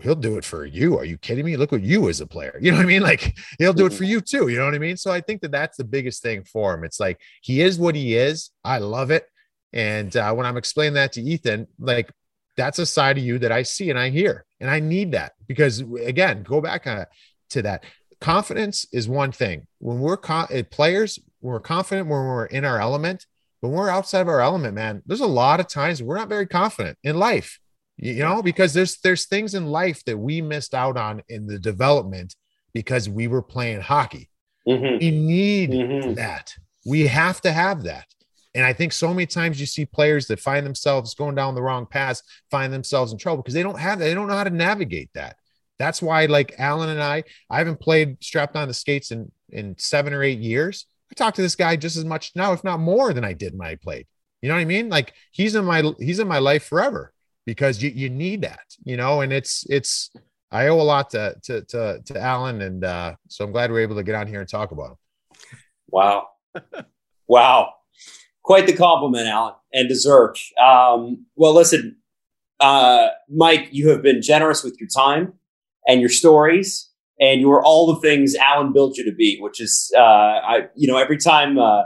he'll do it for you. Are you kidding me? Look at you as a player. You know what I mean? [laughs] Like he'll do it for you too. You know what I mean? So I think that that's the biggest thing for him. It's like he is what he is. I love it. And uh, when I'm explaining that to Ethan, like that's a side of you that I see and I hear, and I need that because again, go back uh, to that. Confidence is one thing. When we're con- uh, players, we're confident when we're in our element. When we're outside of our element, man, there's a lot of times we're not very confident in life. You, know, because there's there's things in life that we missed out on in the development because we were playing hockey. Mhm. We need Mhm. that. We have to have that. And I think so many times you see players that find themselves going down the wrong path, find themselves in trouble because they don't have that. They don't know how to navigate that. That's why, like Allan and I, I haven't played strapped on the skates in in seven or eight years. I talk to this guy just as much now, if not more, than I did when I played. You know what I mean? Like he's in my he's in my life forever because you you need that, you know. And it's it's I owe a lot to to to, to Allan, and uh, so I'm glad we are able to get on here and talk about him. Wow. [laughs] wow. Quite the compliment, Allan, and deserved. Um, well, listen, uh, Mike, you have been generous with your time and your stories, and you are all the things Allan built you to be, which is, uh, I, you know, every time uh,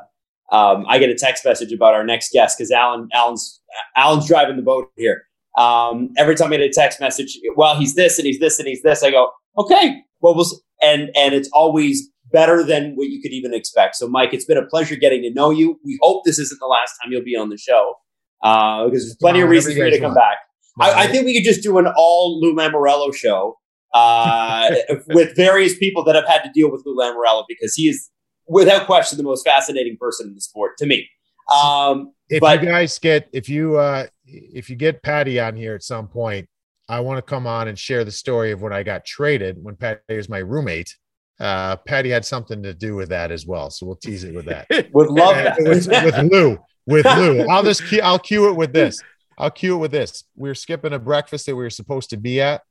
um, I get a text message about our next guest, because Allan, Allan's, Allan's driving the boat here. Um, every time I get a text message, well, he's this and he's this and he's this, I go, okay, well, we'll, s-" and and it's always better than what you could even expect. So, Mike, it's been a pleasure getting to know you. We hope this isn't the last time you'll be on the show uh, because there's plenty of reasons for you to come want. back. I, I think we could just do an all Lou Lamoriello show uh, [laughs] with various people that have had to deal with Lou Lamoriello because he is, without question, the most fascinating person in the sport to me. Um, if But- you guys get if you uh if you get Patty on here at some point, I want to come on and share the story of when I got traded when Patty was my roommate. Uh, Patty had something to do with that as well, so we'll tease it with that. [laughs] would love that. with, with Lou, with Lou. [laughs] I'll just cue, I'll cue it with this. I'll cue it with this. We were skipping a breakfast that we were supposed to be at,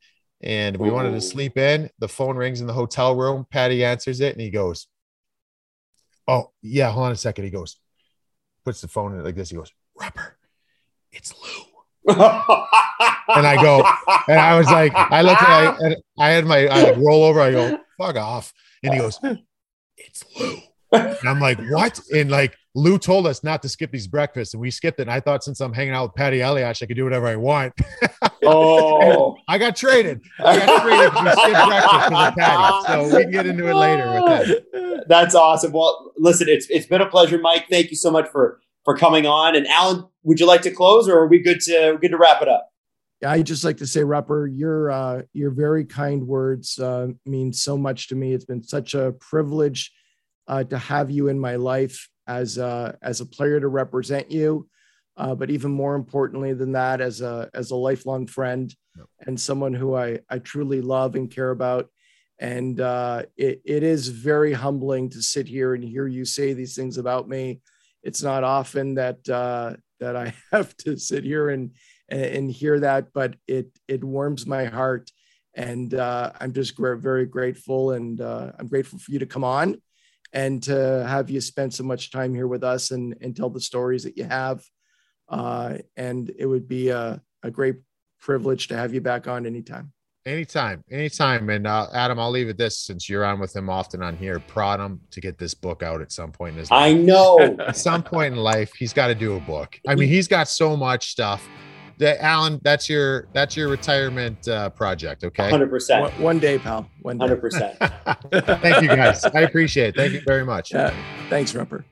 and we wanted to sleep in. The phone rings in the hotel room. Patty answers it, and he goes, "Oh yeah, hold on a second. He goes, puts the phone in like this. He goes, "Rupper, it's Lou." [laughs] and I go, And I was like, I looked at, I, [laughs] and I had my, I like roll over. I go, "Fuck off," and he goes, "It's Lou." And I'm like, what? And like Lou told us not to skip these breakfasts, and we skipped it. And I thought since I'm hanging out with Patty Elias, I could do whatever I want. [laughs] oh, I got traded. I got traded because we skipped breakfast because Patty. So we can get into it later with that. That's awesome. Well, listen, it's it's been a pleasure, Mike. Thank you so much for for coming on. And Allan, would you like to close, or are we good to good to wrap it up? I just like to say, Rupper, your uh, your very kind words uh, mean so much to me. It's been such a privilege uh, to have you in my life as a, as a player to represent you, uh, but even more importantly than that, as a as a lifelong friend Yep. and someone who I I truly love and care about. And uh, it, it is very humbling to sit here and hear you say these things about me. It's not often that uh, that I [laughs] have to sit here and and, hear that, but it it warms my heart, and uh, I'm just very grateful, and uh, I'm grateful for you to come on, and to have you spend so much time here with us and and tell the stories that you have, uh, and it would be a, a great privilege to have you back on anytime. Anytime, anytime. And uh, Adam, I'll leave it this since you're on with him often on here. Prod him to get this book out at some point in his I know. [laughs] At some point in life, he's got to do a book. I mean, he's got so much stuff. That Allan, that's your that's your retirement uh, project. Okay. Hundred percent. One, one day, pal. One day. Hundred percent. [laughs] Thank you guys. I appreciate it. Thank you very much. Yeah. Thanks, Rupper.